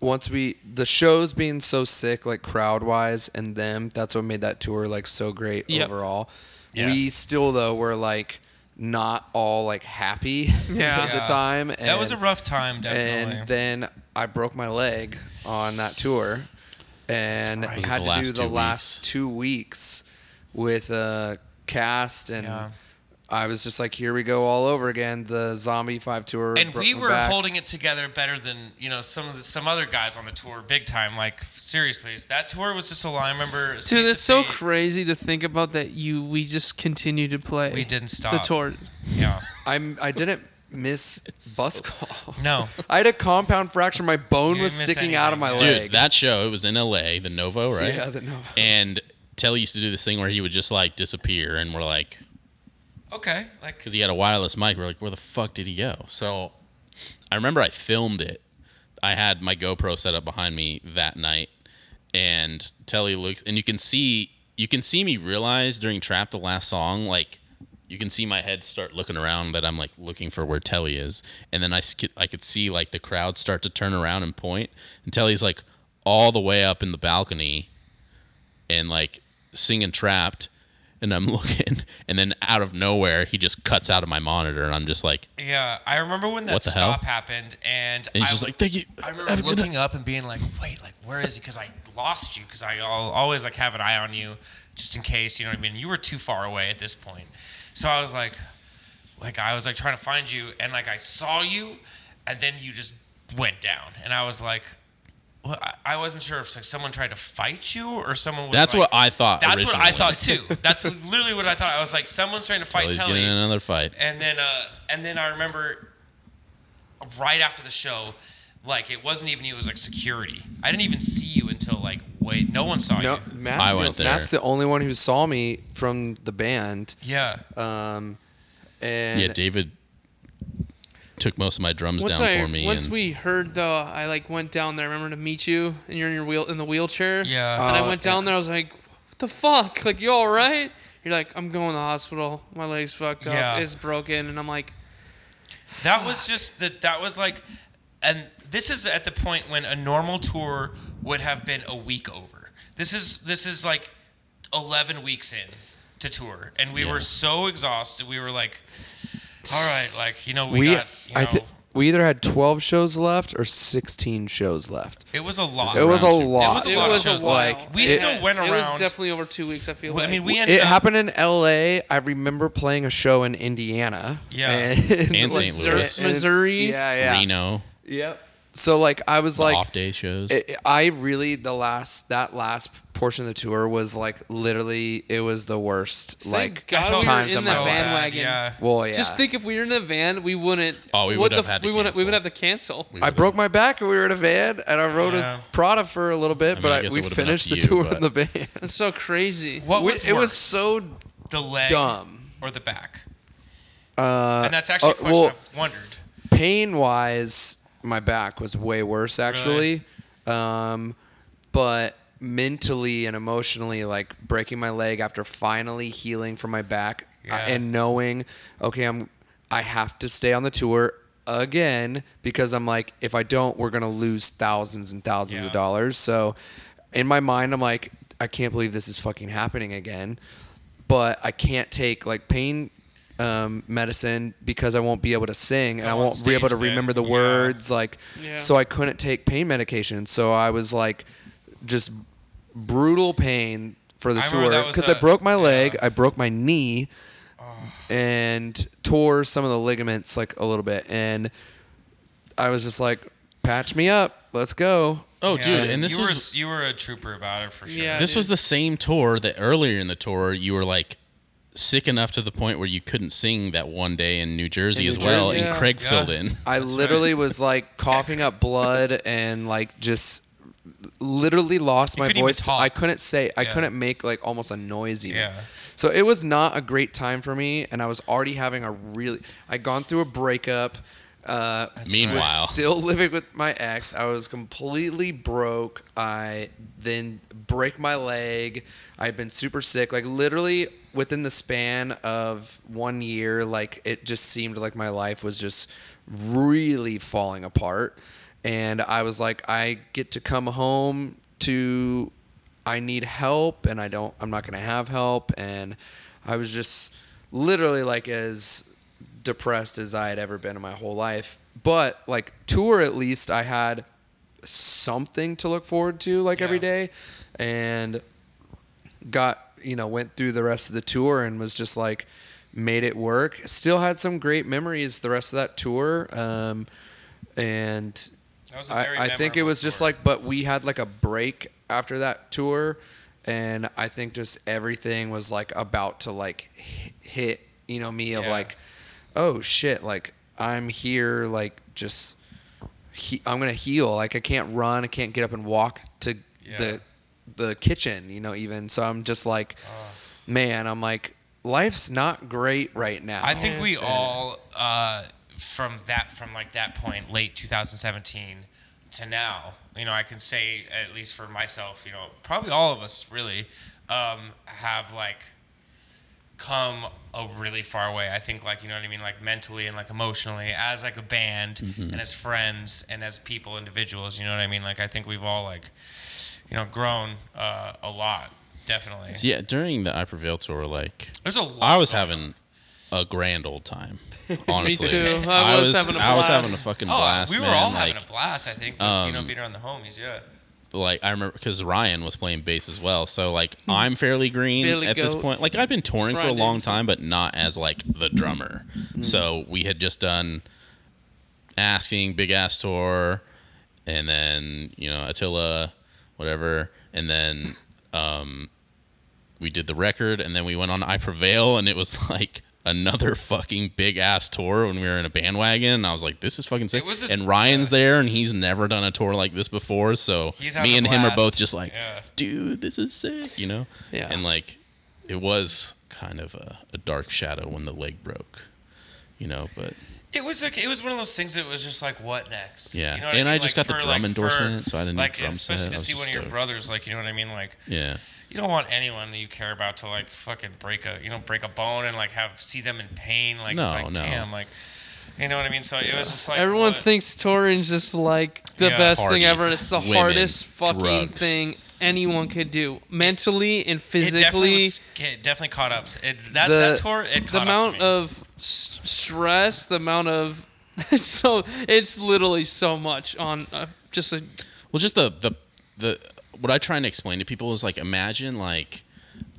once we the shows being so sick, like crowd wise, and them, that's what made that tour like so great Yep. overall. Yeah. We still though were like not all like happy Yeah. at Yeah. the time. And, that was a rough time, definitely. And then I broke my leg on that tour, and right. Had to do the two last two weeks with a cast, and Yeah. I was just like, here we go all over again. The Zombie Five tour, and we were back. holding it together better than you know some of the, some other guys on the tour, big time. Like seriously, that tour was just a lie. I remember. Dude, it's so Fate, crazy to think about that. You, we just continue to play. We didn't stop the tour. Yeah. I'm I didn't miss bus call. No. I had a compound fracture. My bone was didn't miss sticking out of my anything. Dude, leg. that show it was in L.A. The Novo, right? yeah, the Nova. And Telle used to do this thing where he would just like disappear, and we're like, Okay. Like. because he had a wireless mic, we're like, where the fuck did he go? So I remember I filmed it. I had my GoPro set up behind me that night, and Telle looks, and you can see you can see me realize during Trap the last song, like you can see my head start looking around that I'm like looking for where Telle is, and then I I could see like the crowd start to turn around and point. and Telle's like all the way up in the balcony, and like singing Trapped. And I'm looking, and then out of nowhere, he just cuts out of my monitor, and I'm just like, Yeah, I remember when that the hell? stop happened, and, and he's I just like, "Thank you." I remember Have a good looking up and being like, "Wait, like where is he?" Because I lost you. Because I always like have an eye on you, just in case. You know what I mean? You were too far away at this point, so I was like, like I was like trying to find you, and like I saw you, and then you just went down, and I was like. Well, I- I wasn't sure if like, someone tried to fight you or someone was. That's like- what I thought That's what I thought too. That's literally what I thought. I was like, someone's trying to fight Telle's Telle. getting another fight. And then, uh, and then I remember right after the show, like it wasn't even you; it was like security. I didn't even see you until like wait, no one saw No, you. Matt's, I the, went there. Matt's the only one who saw me from the band. Yeah, Um, and Yeah, David took most of my drums Once down I, for me. once and we heard though, I like went down there. I remember to meet you, and you're in your wheel in the wheelchair. Yeah. And I Oh, went down yeah. there. I was like, "What the fuck? Like, you all right?" You're like, "I'm going to the hospital. My leg's fucked up. Yeah. It's broken." And I'm like, that was just that. That was like, and this is at the point when a normal tour would have been a week over. This is this is like eleven weeks in to tour, and we Yeah. were so exhausted. We were like, all right, like you know, we, we, got. You know, I think we either had 12 shows left or 16 shows left. it was a lot. It was a lot. It was a lot of was a shows. while." Like, We it- still went around. It was around. definitely over two weeks. I feel Well, I like. mean, we ended It up, happened in L.A. I remember playing a show in Indiana. Yeah. And St. Louis. Missouri. Yeah, yeah. Reno, Yep. So like I was the like off day shows. it, I really the last that last portion of the tour was like literally it was the worst like God I felt we were in of that my life. bandwagon. Yeah. Well, yeah. Just think if we were in the van, we wouldn't. Oh, we would have the, had to we wouldn't. We would cancel. have to cancel. I broke my back and we were in a van and I rode Yeah. a Prada for a little bit, mean, but I I we would've been up finished to the you, tour but- in the van. It's so crazy. What We- was it was so the leg dumb. or the back? Uh, And that's actually a uh, question well, I've wondered. pain wise, my back was way worse actually. Um, but mentally and emotionally, like breaking my leg after finally healing from my back uh, Yeah. and knowing, okay, I'm I have to stay on the tour again because I'm like, if I don't, we're gonna lose thousands and thousands Yeah. of dollars. So in my mind, I'm like, I can't believe this is fucking happening again. But I can't take like pain um, medicine because I won't be able to sing and Go I won't be able to then. remember the Yeah. words. Like, Yeah. so I couldn't take pain medication. So I was like, just brutal pain for the I tour because I broke my leg, yeah. I broke my knee, and tore some of the ligaments like a little bit. And I was just like, patch me up, let's go. oh, Yeah. dude, and this you was were, you were a trooper about it for sure. Yeah. this dude. was the same tour that earlier in the tour you were like sick enough to the point where you couldn't sing that one day in New Jersey In as New well, Jersey. and Yeah. Craig Yeah. filled in. I That's literally was like coughing up blood and like just literally lost You my couldn't even voice. talk. I couldn't say. I Yeah. couldn't make like almost a noise even. Yeah. So it was not a great time for me, and I was already having a really. I'd gone through a breakup. Uh, Meanwhile. was still living with my ex. I was completely broke. I then break my leg. I've been super sick. Like literally within the span of one year, like it just seemed like my life was just really falling apart. And I was like, I get to come home to I need help and I don't I'm not going to have help and I was just literally like as depressed as I had ever been in my whole life. But like tour at least I had something to look forward to like every Yeah. day and got you know went through the rest of the tour and was just like made it work still had some great memories the rest of that tour um, and That was a I, very I think it was just like but we had like a break after that tour and i think just everything was like about to like hit you know me of Yeah. like oh shit like i'm here like just he, i'm gonna heal like i can't run i can't get up and walk to Yeah. the the kitchen you know even so i'm just like man i'm like life's not great right now I think we all uh, from that from like that point, late 2017 to now. You know, I can say at least for myself, you know, probably all of us really um, have like come a really far way. I think like you know what I mean, like mentally and like emotionally, as like a band and as friends and as people, individuals. You know what I mean? Like I think we've all like you know grown uh, a lot. Definitely. So yeah, during the I Prevail tour, like There's a lot. I was going on. having a grand old time. Honestly, too. I was having a I was having a blast. fucking Oh, blast. we were man. all like, having a blast. I think, like, you know, um, being around the homies. Yeah. Like I remember because Ryan was playing bass as well. So like I'm fairly green Fairly at this point. Like I've been touring for a long Davidson. time, but not as like the drummer. So we had just done asking big ass tour, and then you know Attila, whatever, and then um, we did the record, and then we went on I Prevail, and it was like. Another fucking big ass tour when we were in a bandwagon, and I was like, "This is fucking sick." A- and Ryan's there, and he's never done a tour like this before, so He's me a and him are both just like, Yeah. dude, this is sick, you know? Yeah. And like, it was kind of a, a dark shadow when the leg broke, you know, but It was like it was one of those things that was just like, what next? Yeah. You know what And I, I just Like, got the drum like, for- endorsement, so I didn't new like, drum set. especially I to see just one of your stoked. brothers, like you know what I mean, like yeah. You don't want anyone that you care about to like fucking break a you know break a bone and like have see them in pain. Like it's like no. damn, like you know what I mean. So it was just like Everyone what- thinks touring's just like the Yeah. best Party, thing ever. It's the women, hardest fucking drugs. thing anyone could do, mentally and it definitely physically. was, it definitely caught up. It, that The- that tour it the caught up amount to me. of s- stress, the amount of so it's literally so much on uh, just a Well, just the, the, the, what I try and explain to people is like, imagine like,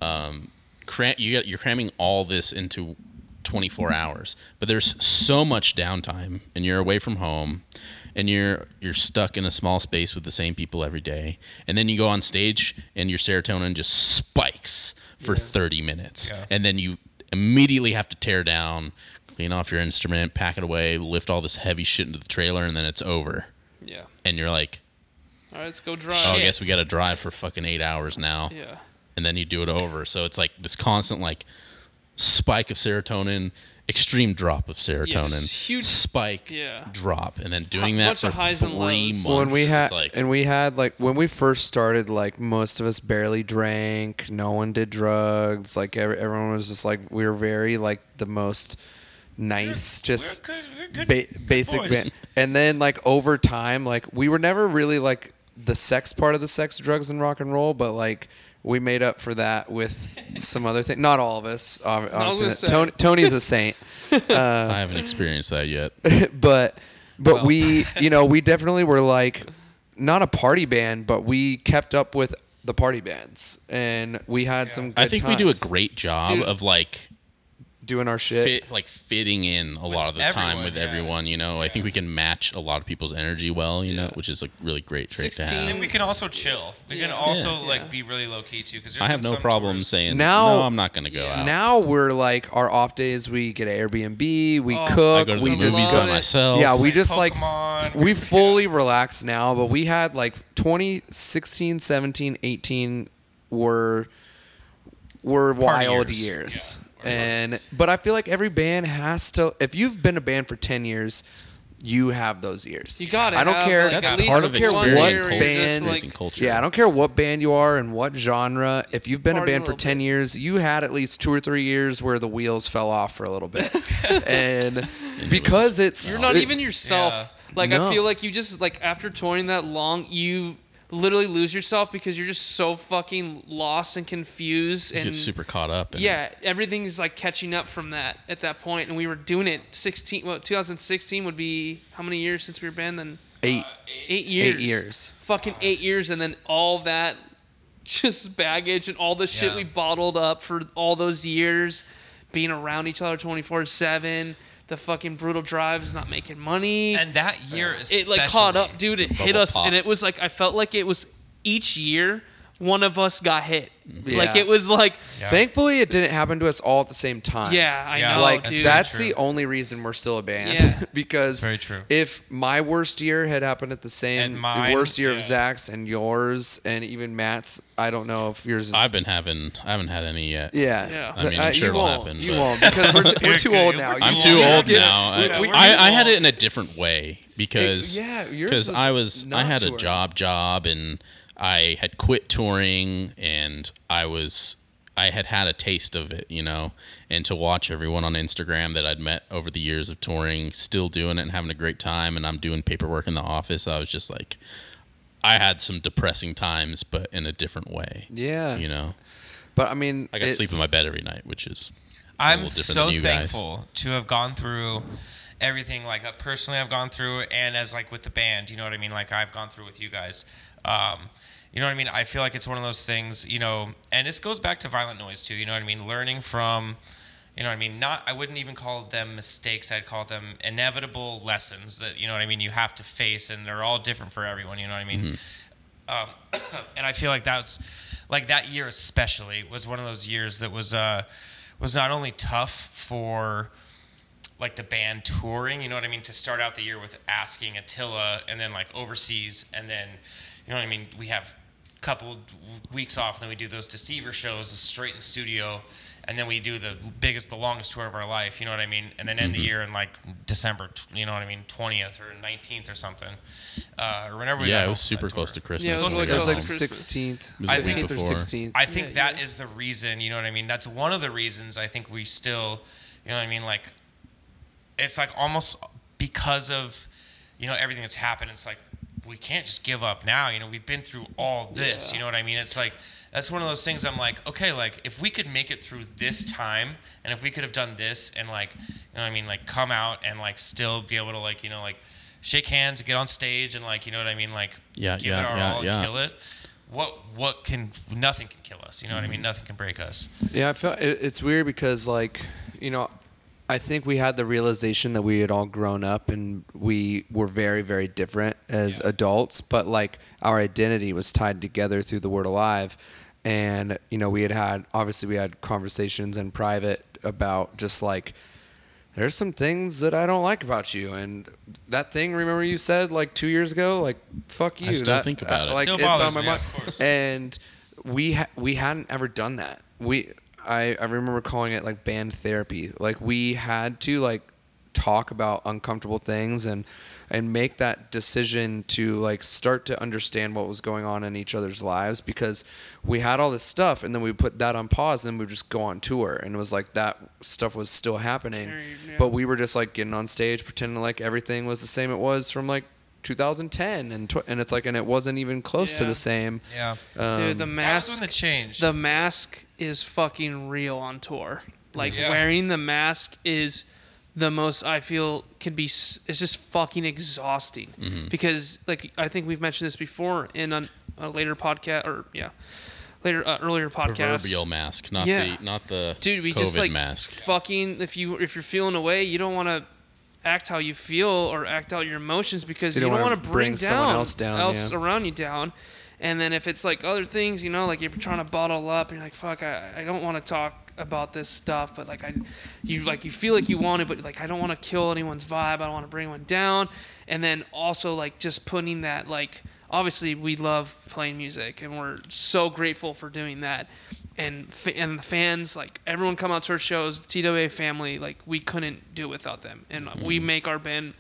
um, cram, you you're cramming all this into 24 hours, but there's so much downtime and you're away from home and you're, you're stuck in a small space with the same people every day. And then you go on stage and your serotonin just spikes for 30 minutes. Yeah. And then you immediately have to tear down, clean off your instrument, pack it away, lift all this heavy shit into the trailer, and then it's over. yeah. And you're like, All right, let's go drive. oh, I guess we got to drive for fucking eight hours now. Yeah. And then you do it over. So it's like this constant like spike of serotonin, extreme drop of serotonin, huge- spike, yeah. drop, and then doing that bunch for of highs three lows. months. Well, when we had like, and we had like when we first started, like most of us barely drank. No one did drugs. Like every, everyone was just like we were very like the most nice, just we're good- we're good- ba- good basic. boys. And then like over time, like we were never really like the sex part of the sex, drugs, and rock and roll, but like. We made up for that with some other thing. Not all of us. Obviously. Tony, Tony's a saint. Uh, I haven't experienced that yet. but but Well. we you know we definitely were like not a party band but we kept up with the party bands and we had some good I think we do a great job Dude. of like doing our shit fit like fitting in a lot of the time with yeah. everyone. You know, I think we can match a lot of people's energy well. You know, which is a really great trait to have. And we can also chill. We can also Yeah. like be really low key too. Because I have no problem saying Now- no. I'm not going to go out. now we're like our off days we get an airbnb we Oh. cook I go to we the just movies love by myself. yeah we Play just like we fully relax now but we had like 2016 17 18 were were wild years. years, Yeah, were and but i feel like every band has to if you've been a band for 10 years you have those years. You got it. I don't have, care. like, That's at least part of care what year you're band- like, culture. Yeah, I don't care what band you are and what genre. If you've been a Party a band for 10 bit. years, you had at least two or three years where the wheels fell off for a little bit. and because it's. You're not it- even yourself. Yeah. Like No. I feel like you just like after touring that long, you literally lose yourself because you're just so fucking lost and confused and get super caught up. In yeah, everything's like catching up from that at that point, and we were doing it 16. Well, 2016 would be how many years since we were banned? Then uh, Eight. eight years. Eight years. Fucking eight years, and then all that just baggage and all the shit Yeah. we bottled up for all those years, being around each other 24 seven. The fucking brutal drives, not making money And that year, it like caught up, dude. It hit bubble us, and it was like I felt like it was each year one of us got hit. Like it was like, Yeah. Thankfully, it didn't happen to us all at the same time. yeah, I Yeah. know, like that's dude. that's the only reason we're still a band Yeah. because Very true. if my worst year had happened at the same mine, worst year yeah. of Zach's and yours and even Matt's I don't know if yours is I've been having. I haven't had any yet. yeah Yeah. I mean, I'm Uh, sure you it'll happen, you but- won't because we're, t- we're too old now I'm I'm You too old now. I, We- we- I, I had it in a different way because yeah, because I was I had a job job and I had quit touring and I was I had had a taste of it, you know, and to watch everyone on Instagram that I'd met over the years of touring still doing it and having a great time and I'm doing paperwork in the office, I was just like I had some depressing times but in a different way. yeah You know. but I mean I got to sleep in my bed every night, which is I'm different so than you guys. thankful to have gone through everything like uh, personally I've gone through and as like with the band, you know what I mean? Like I've gone through with you guys. Um, you know what I mean? I feel like it's one of those things, you know, and this goes back to violent noise too, you know what I mean? Learning from you know what I mean? Not I wouldn't even call them mistakes, I'd call them inevitable lessons that, you know what I mean, you have to face and they're all different for everyone, you know what I mean? Um, and I feel like that's like that year especially was one of those years that was uh was not only tough for like the band touring, you know what I mean, to start out the year with asking Attila and then like overseas and then you know what I mean, we have a couple weeks off and then we do those deceiver shows straight in studio and then we do the biggest the longest tour of our life, you know what I mean, and then end the year in like December, you know what I mean, 20th or 19th or something. Uh, or whenever we Yeah, got it was from that super tour. close to Christmas. Yeah, it was it was like 16th It was I think- 15th or 16th I think Yeah, that yeah. is the reason, you know what I mean? That's one of the reasons I think we still, you know what I mean? Like, it's like almost because of, you know, everything that's happened. It's like, we can't just give up now. You know, we've been through all this. Yeah. You know what I mean? It's like, that's one of those things I'm like, okay, like, if we could make it through this time and if we could have done this and, like, you know what I mean? Like, come out and, like, still be able to, like, you know, like, shake hands, and get on stage and, like, you know what I mean? Like, Yeah, give yeah, it our yeah, all yeah. and kill it. What what can nothing can kill us? You know what I mean? Mm-hmm. Nothing can break us. Yeah, I feel it, it's weird because like, you know, I think we had the realization that we had all grown up and we were very very different as adults, but like our identity was tied together through the word alive. And you know, we had had obviously we had conversations in private about just like there's some things that I don't like about you, and that thing. Remember you said like two years ago, like "fuck you." still that- think about uh, it. Like Still it's bothers on my me, mind. of. And we ha- we hadn't ever done that. We I I remember calling it like band therapy. Like we had to like talk about uncomfortable things and and make that decision to like start to understand what was going on in each other's lives because we had all this stuff and then we put that on pause and we would just go on tour and it was like that stuff was still happening yeah. but we were just like getting on stage pretending like everything was the same it was from like 2010 and tw- and it's like and it wasn't even close to the same Yeah. um, Dude, the That was when mask, the change. the mask is fucking real on tour. Like Yeah. wearing the mask is the most I feel can be. It's just fucking exhausting Mm-hmm. because like I think we've mentioned this before in a, a later podcast or yeah, later uh, earlier podcast. proverbial mask, not Yeah. the not the dude we COVID just like mask. fucking if you if you're feeling away you don't want to act how you feel or act out your emotions because So you you don't don't want to wanna bring, bring someone down else down, else yeah. around you down and then if it's like other things you know like you're trying to bottle up you're like fuck i, I don't want to talk about this stuff but like i you like you feel like you want it but like i don't want to kill anyone's vibe i don't want to bring anyone down. And then also like just putting that like obviously we love playing music and we're so grateful for doing that. And fa- and the fans like everyone come out to our shows the TWA family like we couldn't do it without them. And we mm-hmm. make our band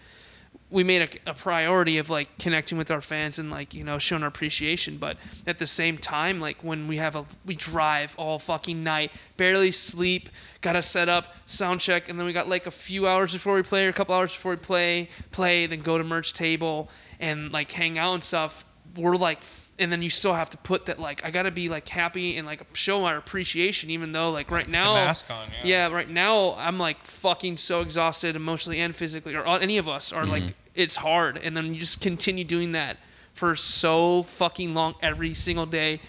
we made a, a priority of like connecting with our fans and like you know showing our appreciation but at the same time like when we have a we drive all fucking night barely sleep gotta set up sound check and then we got like a few hours before we play or a couple hours before we play play then go to merch table and like hang out and stuff we're like and then you still have to put that like I gotta be like happy and like show my appreciation even though like right now mask on, yeah yeah. right now I'm like fucking so exhausted emotionally and physically or any of us are Mm-hmm. like it's hard and then you just continue doing that for so fucking long every single day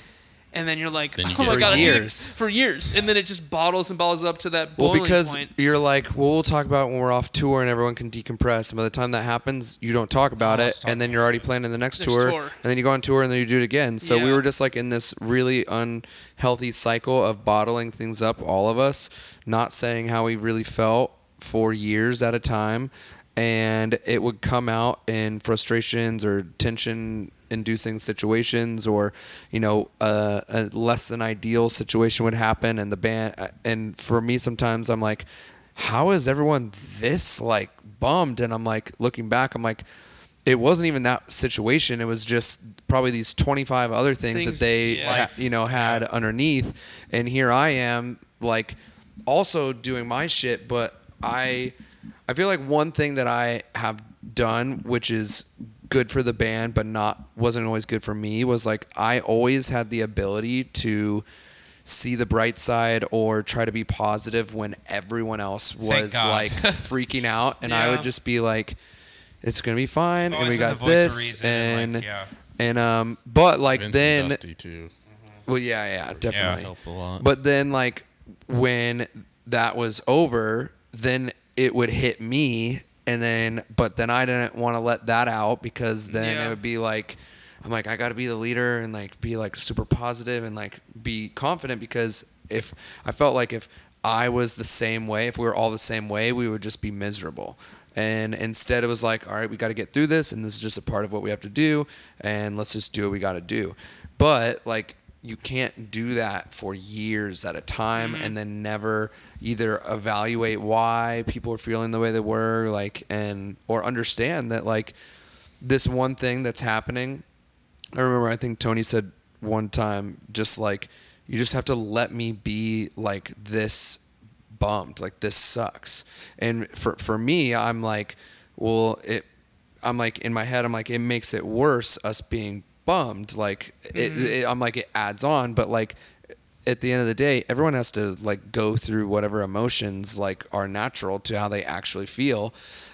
and then you're like Then you oh my For god I need- years. for years and then it just bottles and bottles up to that boiling Well, because point you're like, well, we'll talk about when we're off tour and everyone can decompress. And by the time that happens, you don't talk about No, it, and then you're already planning the next, Next tour, tour. and then you go on tour, and then you do it again. So we were just like in this really unhealthy cycle of bottling things up, all of us, not saying how we really felt for years at a time, and it would come out in frustrations or tension inducing situations or you know uh, a less than ideal situation would happen and the band and for me sometimes i'm like how is everyone this like bummed? And i'm like looking back i'm like it wasn't even that situation. It was just probably these 25 other things, Things, that they yeah. ha- you know had underneath. And here i am like also doing my shit but i i feel like one thing that i have done which is good for the band but not wasn't always good for me was like i always had the ability to see the bright side or try to be positive when everyone else was like freaking out and i would just be like it's gonna be fine and we got the voice of this and, and like, yeah. and um but like Vince then and Dusty too. well yeah yeah definitely Help a lot. but then like when that was over, then it would hit me and then but then I didn't want to let that out because then Yeah. it would be like I'm like I got to be the leader and like be like super positive and like be confident because if I felt like if I was the same way, if we were all the same way, we would just be miserable. And instead, it was like, all right, we got to get through this, and this is just a part of what we have to do, and let's just do what we got to do. But like, you can't do that for years at a time mm-hmm. and then never either evaluate why people are feeling the way they were like and or understand that like this one thing that's happening i remember i think tony said one time just like you just have to let me be like this bummed like this sucks. And for for me i'm like well it i'm like in my head i'm like it makes it worse us being bummed like it, mm-hmm. it i'm like it adds on but like at the end of the day everyone has to like go through whatever emotions like are natural to how they actually feel.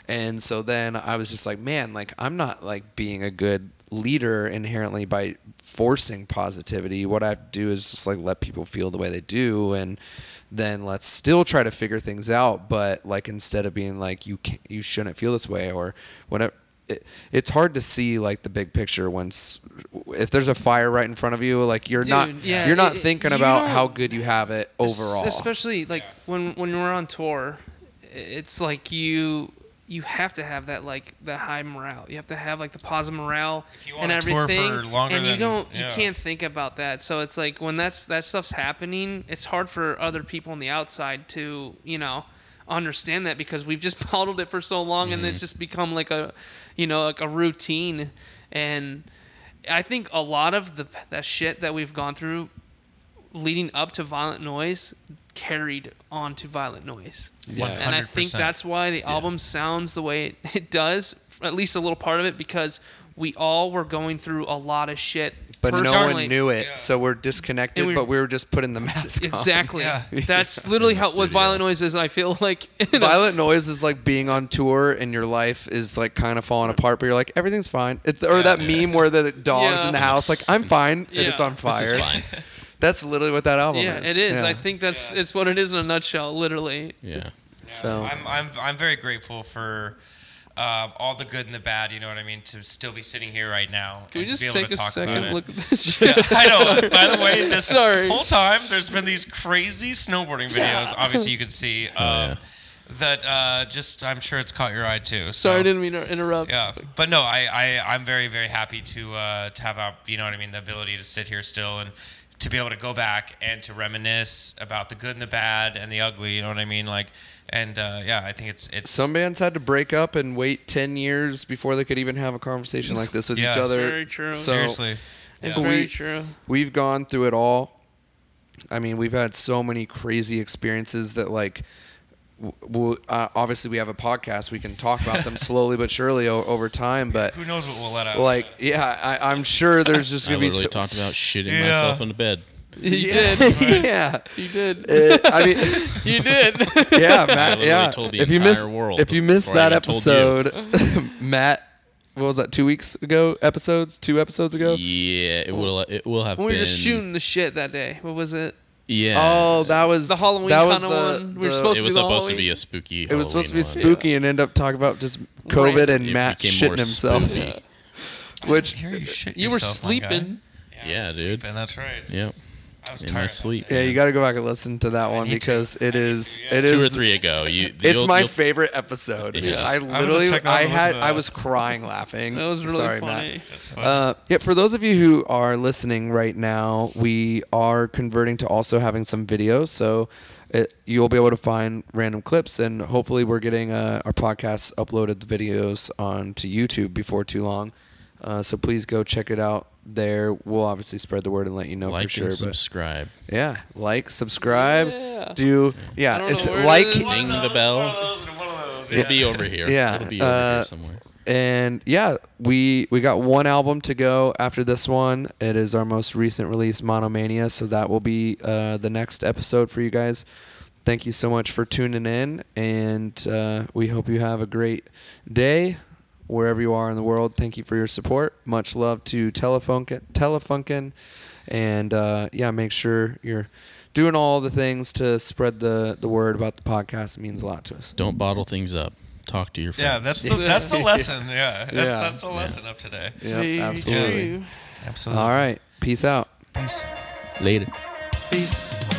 And so then i was just like man like i'm not like being a good leader inherently by forcing positivity. What i have to do is just like let people feel the way they do and then let's still try to figure things out but like instead of being like you you shouldn't feel this way or whatever it, it's hard to see like the big picture once if there's a fire right in front of you like you're not yeah, you're not it- thinking you about don't- how good you have it overall. especially like when when we're on tour it's like you you have to have that like the high morale. You have to have like the positive morale If you and wanna tour everything for longer and you than- don't yeah. you can't think about that. So it's like when that's that stuff's happening it's hard for other people on the outside to you know understand that because we've just bottled it for so long and Mm-hmm. it's just become like a you know like a routine and i think a lot of the that shit that we've gone through leading up to violent noise carried on to violent noise Yeah. and i think that's why the album sounds the way it, it does at least a little part of it because we all were going through a lot of shit but no one knew it Yeah. so we're disconnected And we- but we were just putting the mask on. exactly Yeah. that's literally how what violent noise is i feel like Violent noise is like being on tour and your life is like kind of falling apart, but you're like everything's fine. It's or that meme where the dogs Yeah. in the house like I'm fine and it's Yeah. on This fire. is fine. That's literally what that album is. yeah is. it is Yeah. i think that's it's what it is in a nutshell literally Yeah. so. I'm, I'm, I'm very grateful for uh, all the good and the bad. You know what I mean? To still be sitting here right now can we and just to be able take to a talk about second it. look at this shit I know. By the way, this Sorry. whole time there's been these crazy snowboarding videos. Obviously, you can see um, yeah. that. Uh, just I'm sure it's caught your eye too. sorry i didn't mean to interrupt Yeah, but no, I, I I'm very very happy to uh, to have uh, you know what I mean the ability to sit here still and to be able to go back and to reminisce about the good and the bad and the ugly. You know what I mean? Like, and uh, yeah, I think it's it's Some bands had to break up and wait 10 years before they could even have a conversation like this with Yeah. each other. Very true. So seriously. It's Yeah. very We- true. we've gone through it all. I mean, we've had so many crazy experiences that, like, w- w- uh, obviously we have a podcast. We can talk about them slowly but surely o- over time. But, Who knows what we'll let out? like, yeah, I, I'm sure there's just going to be literally so- talked about shitting Yeah. myself into bed. You yeah. did. yeah. You did. Uh, I mean, You did. yeah, Matt. literally Yeah. told the if you missed, world if you missed that episode, Matt, what was that? Two weeks ago? Episodes? Two episodes ago? Yeah, it will. It will have we were been. just shooting the shit that day. What was it? Yeah. Oh, that was The Halloween That was kinda the, one? We were the- supposed it to was be the supposed to be a spooky. It was supposed to be one. spooky and end up talking about just COVID Right. and It Matt shitting himself. spoofy. Which Here you shit You were yourself, my guy. sleeping. I Yeah, dude. sleeping, That's right. Yep. I was In tired. my sleep. yeah, you got to go back and listen to that one need to. because it I need is to, yeah. it Two or three ago, you. it's you'll- my you'll- favorite episode. Yeah. I literally check out I and had listen to I was crying laughing. That was really Sorry, funny. Matt. That's fine. Uh, yeah, for those of you who are listening right now, we are converting to also having some videos. So it, you'll be able to find random clips, and hopefully, we're getting uh, our podcasts uploaded, the videos onto YouTube before too long. Uh, so please go check it out there. We'll obviously spread the word and let you know like for sure. and subscribe. yeah, like, subscribe, Yeah. do yeah. I don't It's know where it like is. Ding the bell. It'll be over here. Yeah, It'll be over uh, here somewhere. and yeah, we we got one album to go after this one. It is our most recent release, Monomania. So that will be uh, the next episode for you guys. Thank you so much for tuning in, and uh, we hope you have a great day wherever you are in the world. Thank you for your support. Much love to Telefunken, Telefunken, and uh, yeah, make sure you're doing all the things to spread the the word about the podcast. It means a lot to us. Don't bottle things up. Talk to your friends. Yeah, that's the that's the lesson. Yeah, that's, Yeah. that's the lesson of today. Yep, Hey, absolutely. you. Absolutely. All right, peace out. Peace. later. Peace.